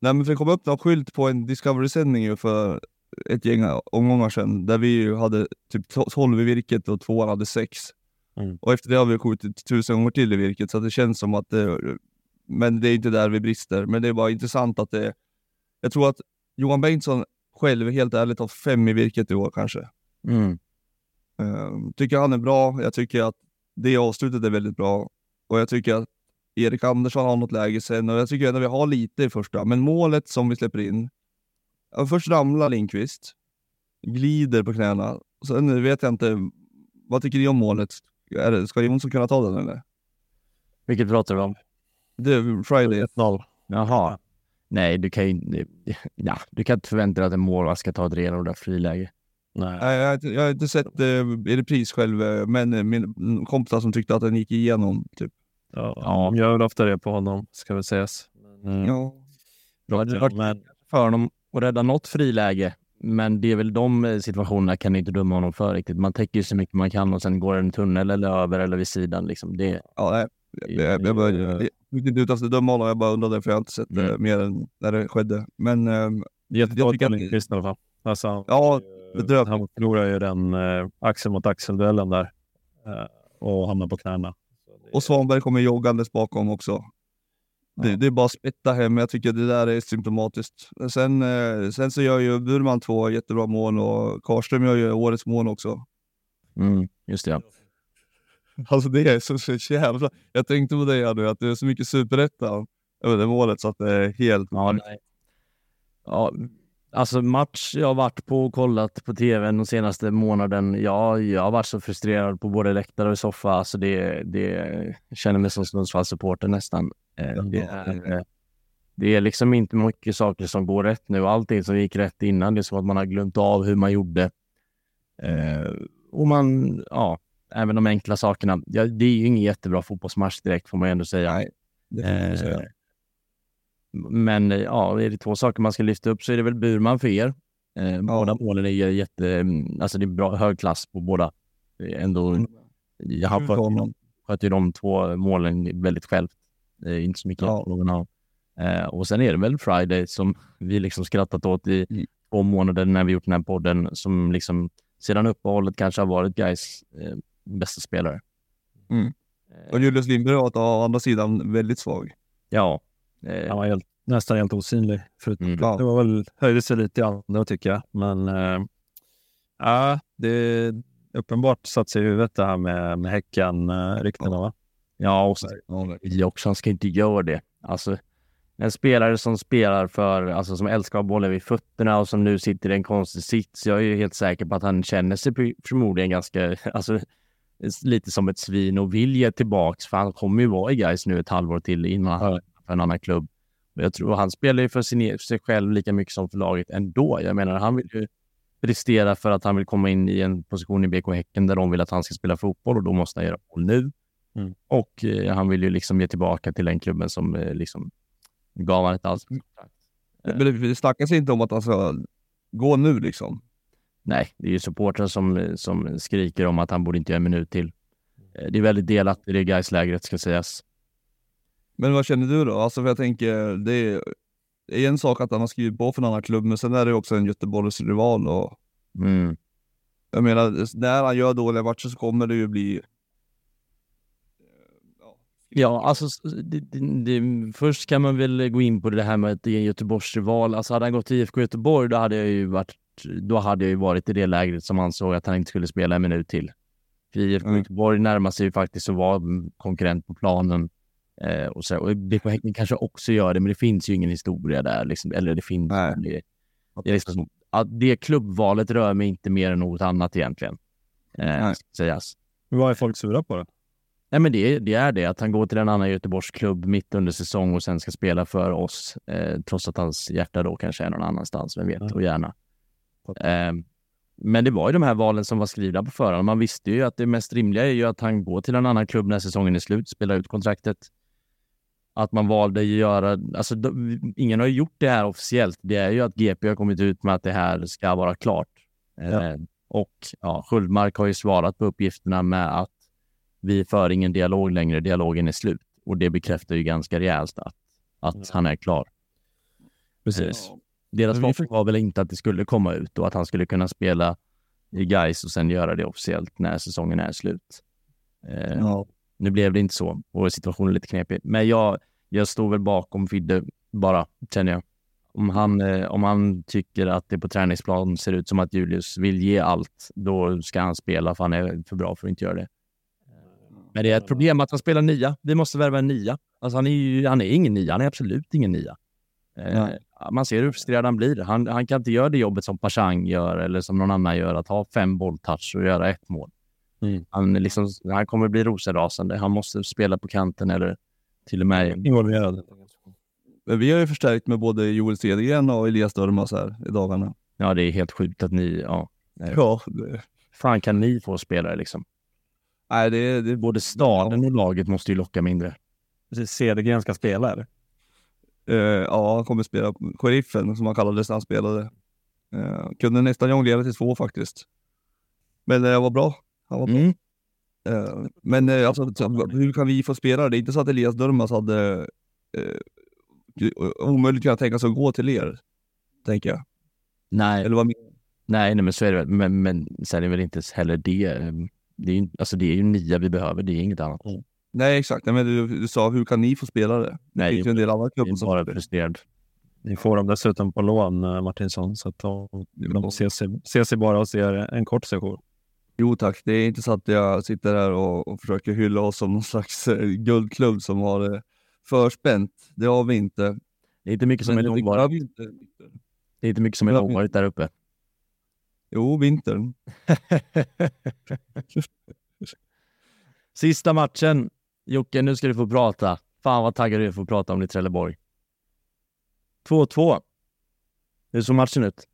Nej men det kom upp någon skylt på en Discovery-sändning för ett gäng omgångar sedan, där vi hade typ 12 i virket och tvåan hade 6. Mm. Och efter det har vi skjutit tusen gånger till i virket, så det känns som att det... Men det är inte där vi brister. Men det är bara intressant att det... Jag tror att Johan Bengtsson själv, helt ärligt, har fem i virket i år kanske. Mm. Uh, tycker han är bra. Jag tycker att det avslutet är väldigt bra. Och jag tycker att Erik Andersson har något läge sen och jag tycker ändå vi har lite i första. Men målet som vi släpper in. Först ramlar Lindqvist. Glider på knäna. Sen vet jag inte. Vad tycker ni om målet? Är det, ska Jonsson kunna ta den eller? Vilket pratar vi om? Det är Friday. 1-0. Jaha. Nej, du kan ju. Ja, du kan inte förvänta dig att en målvakt ska ta ett renodlat friläge. Nej. Jag, har inte- jag har inte sett eh, i repris själv, eh, men eh, min kompisar som tyckte att den gick igenom. Typ. Ja, Ja. De gör väl ofta det på honom, ska väl sägas. Eh, Ja. Då hade det varit men, för honom att rädda något friläge. Men det är väl de situationerna kan ni inte döma honom för riktigt. Man täcker ju så mycket man kan och sen går det en tunnel eller över eller vid sidan. Liksom. Det, Ja, nej. Jag, jag, jag, jag inte ut att döma honom, jag bara undrade för jag har inte sett det Mm. mer än när det skedde. Men ehm, jättebra att- Lindqvist i alla fall. Alltså, ja, eh, bedrövligt. han förlorar ju den eh, axel mot axel-duellen där eh, och hamnar på knäna. Det- och Svanberg kommer joggandes bakom också. Det, Ja. det är bara att spetta hem, jag tycker det där är symptomatiskt. Sen, eh, sen så gör ju Burman två jättebra mål och Karlström gör ju årets mål också. mm, just det. Alltså det är så, så jävla... Jag tänkte på här nu, att det är så mycket superetta över det målet så att det är helt... Ja, nej. ja, alltså match jag har varit på och kollat på tv den senaste månaden. Ja, jag har varit så frustrerad på både läktare och soffa. Alltså det, det jag känner mig som Sundsvallssupporter nästan. Eh, Det är, eh, det är liksom inte mycket saker som går rätt nu. Allting som gick rätt innan, det är som att man har glömt av hur man gjorde. Eh, och man, ja, även de enkla sakerna. Ja, det är ju ingen jättebra fotbollsmatch direkt får man ju ändå säga. Nej, det får man Eh, säga. Men eh, ja, är det två saker man ska lyfta upp så är det väl Burman för er. Eh, Båda målen är jätte, mm, alltså det är bra hög klass på båda. Är Ändå, jag har honom. skött ju de två målen väldigt själv. Är inte så mycket Ja. någon annan. Eh, och sen är det väl Friday som vi liksom skrattat åt i Mm. två månader när vi gjort den här podden som liksom sedan uppehållet kanske har varit guys eh, bästa spelare. Mm. Eh, Och Julius Lindberg var å andra sidan väldigt svag. ja. Eh, Han var helt, nästan helt osynlig. Förutom, Mm. Ja. Det var väl, höjde sig lite i andra tycker jag. Men eh, ja, det är uppenbart satt sig i huvudet det här med, med Häcken-ryktena va? Ja, och så- vi också. Han ska inte göra det. Alltså, en spelare som spelar för, alltså som älskar att ha bollen vid fötterna och som nu sitter i en konstig sits. Jag är ju helt säker på att han känner sig förmodligen ganska, alltså lite som ett svin och vill ge tillbaks för han kommer ju vara i guys nu ett halvår till innan han för en annan klubb. Jag tror han spelar ju för sin, e- sig själv lika mycket som för laget ändå. Jag menar, han vill ju prestera för att han vill komma in i en position i BK Häcken där de vill att han ska spela fotboll och då måste han göra mål nu. Mm. Och eh, han vill ju liksom ge tillbaka till den klubben som eh, liksom gav han ett allsvenskt kontrakt. Men det, det snackas inte om att han ska gå nu liksom. Nej, det är ju supportrar som, eh, som skriker om att han borde inte göra en minut till. Eh, Det är väldigt delat i det guys lägret ska sägas. Men vad känner du då? Alltså för jag tänker, det är, det är en sak att han har skrivit på för en annan klubb, men sen är det också en Göteborgs rival och Mm. jag menar, när han gör dåliga matcher så kommer det ju bli... Ja, alltså det, det, det, först kan man väl gå in på det här med att det är en Göteborgsrival. Alltså hade han gått till IFK Göteborg, då hade jag ju varit, då hade jag ju varit i det lägret som ansåg att han inte skulle spela en minut till. För IFK Mm. Göteborg närmar sig ju faktiskt att vara konkurrent på planen. Eh, och, så, och BK Häcken kanske också gör det, men det finns ju ingen historia där. Liksom, eller det finns. Det, det, är liksom, att det klubbvalet rör mig inte mer än något annat egentligen. Eh, sägas. Vad är folk sura på det? Nej, men det, det, är det, att han går till en annan Göteborgsklubb mitt under säsong och sen ska spela för oss, eh, trots att hans hjärta då kanske är någon annanstans, vem vet, och gärna. Eh, men det var ju de här valen som var skrivna på förhand. Man visste ju att det mest rimliga är ju att han går till en annan klubb när säsongen är slut, spelar ut kontraktet. Att man valde att göra, alltså ingen har gjort det här officiellt. Det är ju att GP har kommit ut med att det här ska vara klart. Ja. Eh, och ja, Sköldmark har ju svarat på uppgifterna med att vi för ingen dialog längre, dialogen är slut. Och det bekräftar ju ganska rejält att, att ja. han är klar. Precis. Eh, deras förhoppning var väl inte att det skulle komma ut och att han skulle kunna spela i Gais och sen göra det officiellt när säsongen är slut. Eh, ja. Nu blev det inte så och situationen är lite knepig. Men jag, jag står väl bakom Fidde bara, känner jag. Om han, eh, om han tycker att det på träningsplan ser ut som att Julius vill ge allt, då ska han spela för han är för bra för att inte göra det. Men det är ett problem att han spelar nia. Vi måste värva en nia. Alltså han är ju, han är ingen nia. Han är absolut ingen nia. Eh, man ser hur frustrerad han blir. Han, han kan inte göra det jobbet som Pashang gör eller som någon annan gör, att ha fem bolltouch och göra ett mål. Mm. Han, liksom, han kommer bli rosenrasande. Han måste spela på kanten eller till och med involverad. Men vi har ju förstärkt med både Joel Cedergren och Elias Dörmas här i dagarna. Ja, det är helt sjukt att ni... Ja, ja det... Fan kan ni få spelare liksom? Nej, det, det... Både staden och laget måste ju locka mindre. Cedergren ska spela eller? Uh, ja, han kommer spela sheriffen som han kallades när han spelade. Uh, kunde nästan jonglera till två faktiskt. Men det uh, var bra. Han var mm. bra. Uh, men uh, alltså, hur kan vi få spela? Det är inte så att Elias Durmas hade omöjligt kan tänka sig att gå till er, tänker jag. Nej. Eller vad nej, nej, men så är det väl. Men, men sen är det väl inte heller det. Det är ju, alltså det är ju nia vi behöver, det är inget annat. Mm. Nej, exakt. Nej, men du, du, sa, hur kan ni få spela det? Nej, det finns ju en del andra klubbar som... bara frustrerad. Ni får dem dessutom på lån, eh, Martinsson, så att de, de ser, sig, ser sig bara och ser en kort session. Jo tack, det är inte så att jag sitter här och, och försöker hylla oss som någon slags eh, guldklubb som har det förspänt. Det har vi inte. Det är inte mycket som Men är långvarigt. Det är inte mycket som är långvarigt där uppe. Jo, vintern. Sista matchen. Jocke, nu ska du få prata. Fan vad taggad du är för att prata om ditt Trelleborg. 2-2. Hur såg matchen ut?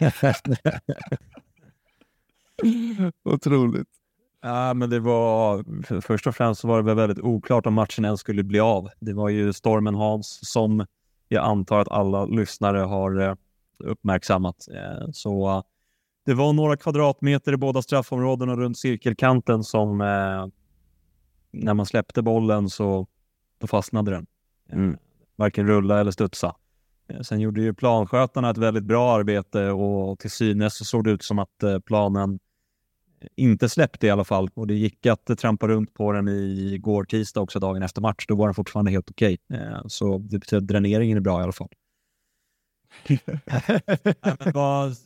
Otroligt. Ja, men det var först och främst så var det väldigt oklart om matchen ens skulle bli av. Det var ju stormen Hans som jag antar att alla lyssnare har eh, uppmärksammat. Eh, så det var några kvadratmeter i båda straffområdena runt cirkelkanten som eh, när man släppte bollen så då fastnade den. Mm. Varken rulla eller studsa. Sen gjorde ju planskötarna ett väldigt bra arbete och till synes så såg det ut som att planen inte släppte i alla fall. Och det gick att trampa runt på den i går tisdag också, dagen efter match. Då var den fortfarande helt okej. Okay. Eh, så det betyder att dräneringen är bra i alla fall.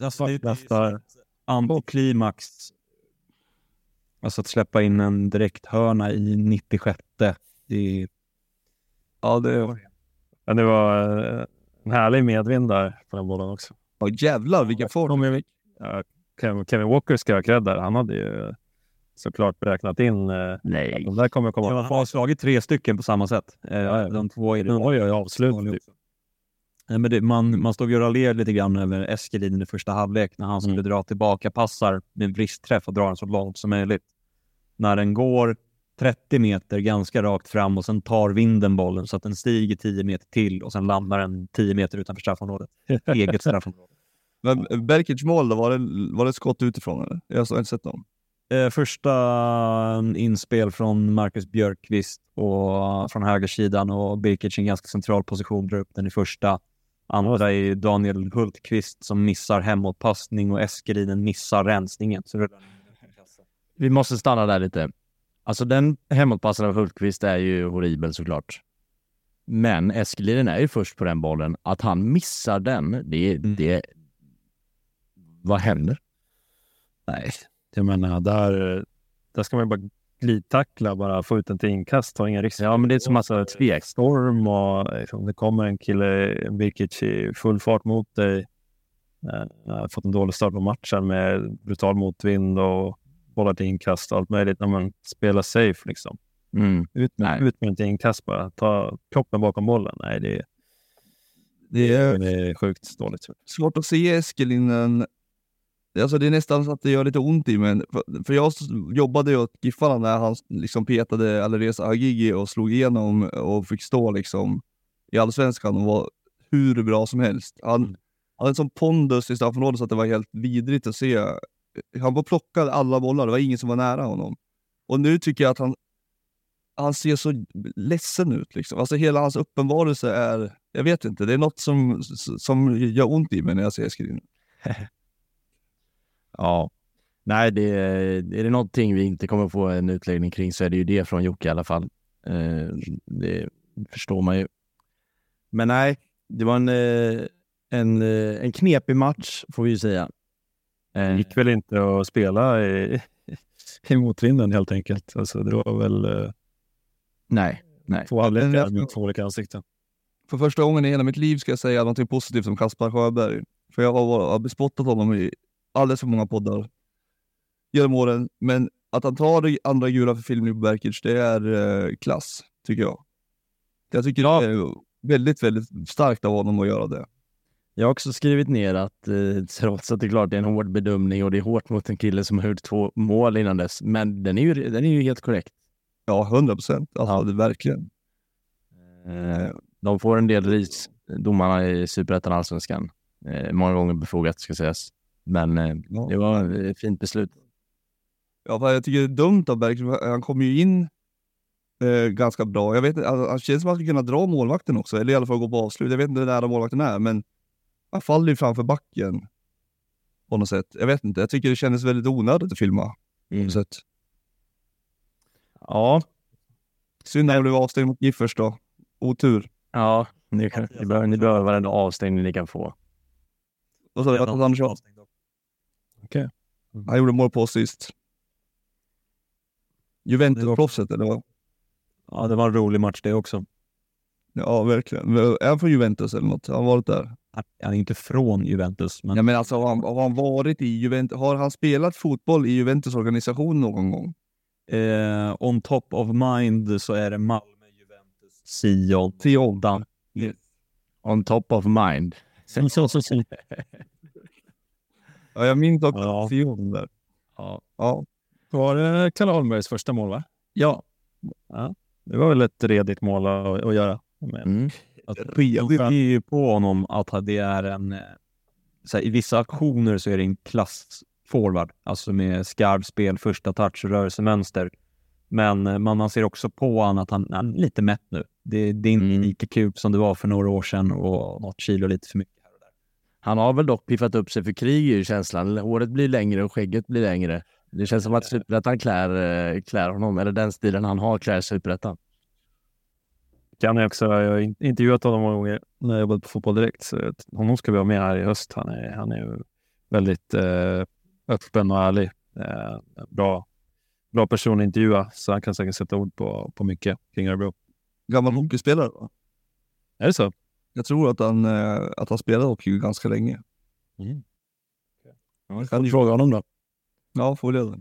Alltså, det, är antiklimax. Alltså att släppa in en direkt hörna i 96. Det är... Ja, det, ja, det var en härlig medvind där på den bollen också. Ja, jävlar vilken form. Ja, Kevin Walker ska ha cred där. Han hade ju såklart beräknat in eh, Nej. de där kommer komma. Ja, han har slagit tre stycken på samma sätt. Eh, ja, de två är det. Nu har ju avslut. Nej, men det, man, man stod ju och raljerade lite grann över Eskelin i första halvlek när han skulle mm. dra tillbaka passar med bristträff och dra den så långt som möjligt. När den går 30 meter ganska rakt fram och sen tar vinden bollen så att den stiger 10 meter till och sen landar den 10 meter utanför straffområdet. Eget straffområde. Men Berkic mål då, var det, var det skott utifrån eller? Jag har inte sett dem. Eh, första eh, inspel från Marcus Björkqvist och, från högersidan och Birkic i en ganska central position drar upp den i första. Andra är Daniel Hultqvist som missar hemåtpassning och Eskelinen missar rensningen. Så Vi måste stanna där lite. Alltså den hemåtpassen av Hultqvist är ju horribel såklart. Men Eskelinen är ju först på den bollen. Att han missar den, det, mm. det, vad händer? Nej, jag menar där, där ska man bara glidtackla, bara få ut den till inkast, ta inga risker. Ja, men det är som massa tvekstorm och liksom, det kommer en kille, Birkic, i full fart mot dig. Eh, fått en dålig start på matchen med brutal motvind och bollar till inkast och allt möjligt när man spelar safe. Liksom. Mm. Ut, med, ut med ett inkast bara. Ta kroppen bakom bollen. Nej, det, Det är det är sjukt dåligt. svårt att se Eskelinen. Alltså det är nästan så att det gör lite ont i mig. För, för jag jobbade ju åt Giffarna när han liksom petade Alireza Hagigi och slog igenom och fick stå liksom i Allsvenskan och var hur bra som helst. Han, han hade en sån pondus i straffområdet så att det var helt vidrigt att se. Han bara plockade alla bollar, det var ingen som var nära honom. Och nu tycker jag att han, han ser så ledsen ut. Liksom. Alltså hela hans uppenbarelse är, jag vet inte, det är något som, som gör ont i mig när jag ser Eskelinen. Ja. Nej, det är, det någonting vi inte kommer få en utläggning kring så är det ju det från Jocke i alla fall. Eh, det förstår man ju. Men nej, det var en, eh, en, eh, en knepig match får vi ju säga. Det gick väl inte att spela i, i motvinden helt enkelt. Alltså, det var väl nej, nej. två halvlekar med två olika ansikten. För första gången i hela mitt liv ska jag säga något positivt om Kaspar Sjöberg. För jag har, har bespottat honom i alldeles för många poddar genom åren. Men att han tar det andra gula för Filip Berkic, det är eh, klass, tycker jag. Jag tycker det är väldigt, väldigt starkt av honom att göra det. Jag har också skrivit ner att eh, trots att det är klart det är en hård bedömning och det är hårt mot en kille som har gjort två mål innan dess, men den är ju, den är ju helt korrekt. Ja, hundra procent. Alltså, Ja. det, verkligen. Eh, de får en del ris, domarna i Superettan och Allsvenskan. Eh, många gånger befogat ska sägas. Men eh, Ja. det var ett fint beslut. Ja, jag tycker det är dumt av Bergqvist. Han kom ju in eh, ganska bra. Jag vet alltså, han känns som att han skulle kunna dra målvakten också, eller i alla fall gå på avslut. Jag vet inte hur nära målvakten är, men han faller ju framför backen på något sätt. Jag vet inte, jag tycker det kändes väldigt onödigt att filma. På något sätt. Ja, Synd att han blev avstängd mot Giffers då. Otur. ja ni, kan, ni, behöver, ni behöver varenda avstängning ni kan få. Vad sa du? Att Andersson? Han gjorde mål på oss sist. Juventus-proffset, eller vad? Ja, det var en rolig match det också. Ja, verkligen. Är han från Juventus eller något? Har han varit där? Han är inte från Juventus, men Ja, men alltså, har han, har han varit i Juventus? Har han spelat fotboll i Juventus organisation någon gång? eh, on top of mind så är det Malmö, Juventus, Sion, Sion. Dan. On top of mind. Ja, jag minns också Ja. Sion där. Ja. Ja. Var det Kalle Holmbergs första mål, va? ja. Det var väl ett redigt mål att, att göra. Men Mm. att Redigt? det är ju på honom att det är en... eh, Så här, I vissa aktioner så är det en klassforward, alltså med skarpt spel, första touch och rörelsemönster. Men eh, man, man ser också på honom att han, han är lite mätt nu. Det, det är inte Mm. lika kul som det var för några år sedan och något kilo lite för mycket. Han har väl dock piffat upp sig för krig ju känslan. Håret blir längre och skägget blir längre. Det känns som att Superettan klär, eh, klär honom, eller den stilen han har klär Superettan. Kan jag också, jag har in- intervjuat honom många gånger när jag jobbade på Fotboll Direkt. Så honom ska vi ha med här i höst. Han är, han är ju väldigt eh, öppen och ärlig. Eh, bra, bra person att intervjua, så han kan säkert sätta ord på, på mycket kring Örebro. Gammal hockeyspelare va? Är det så? Jag tror att han, eh, att han spelade hockey ganska länge. Ja, kan du fråga honom då. Ja, får vi det.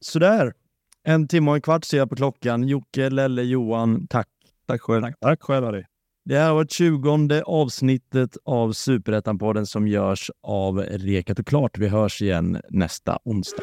Sådär. En timme och en kvart ser jag på klockan. Jocke, Lelle, Johan, tack. Tack själv. Tack, tack själv Harry. Det här var 20 avsnittet av Superettan-podden som görs av Rekat och Klart. Vi hörs igen nästa onsdag.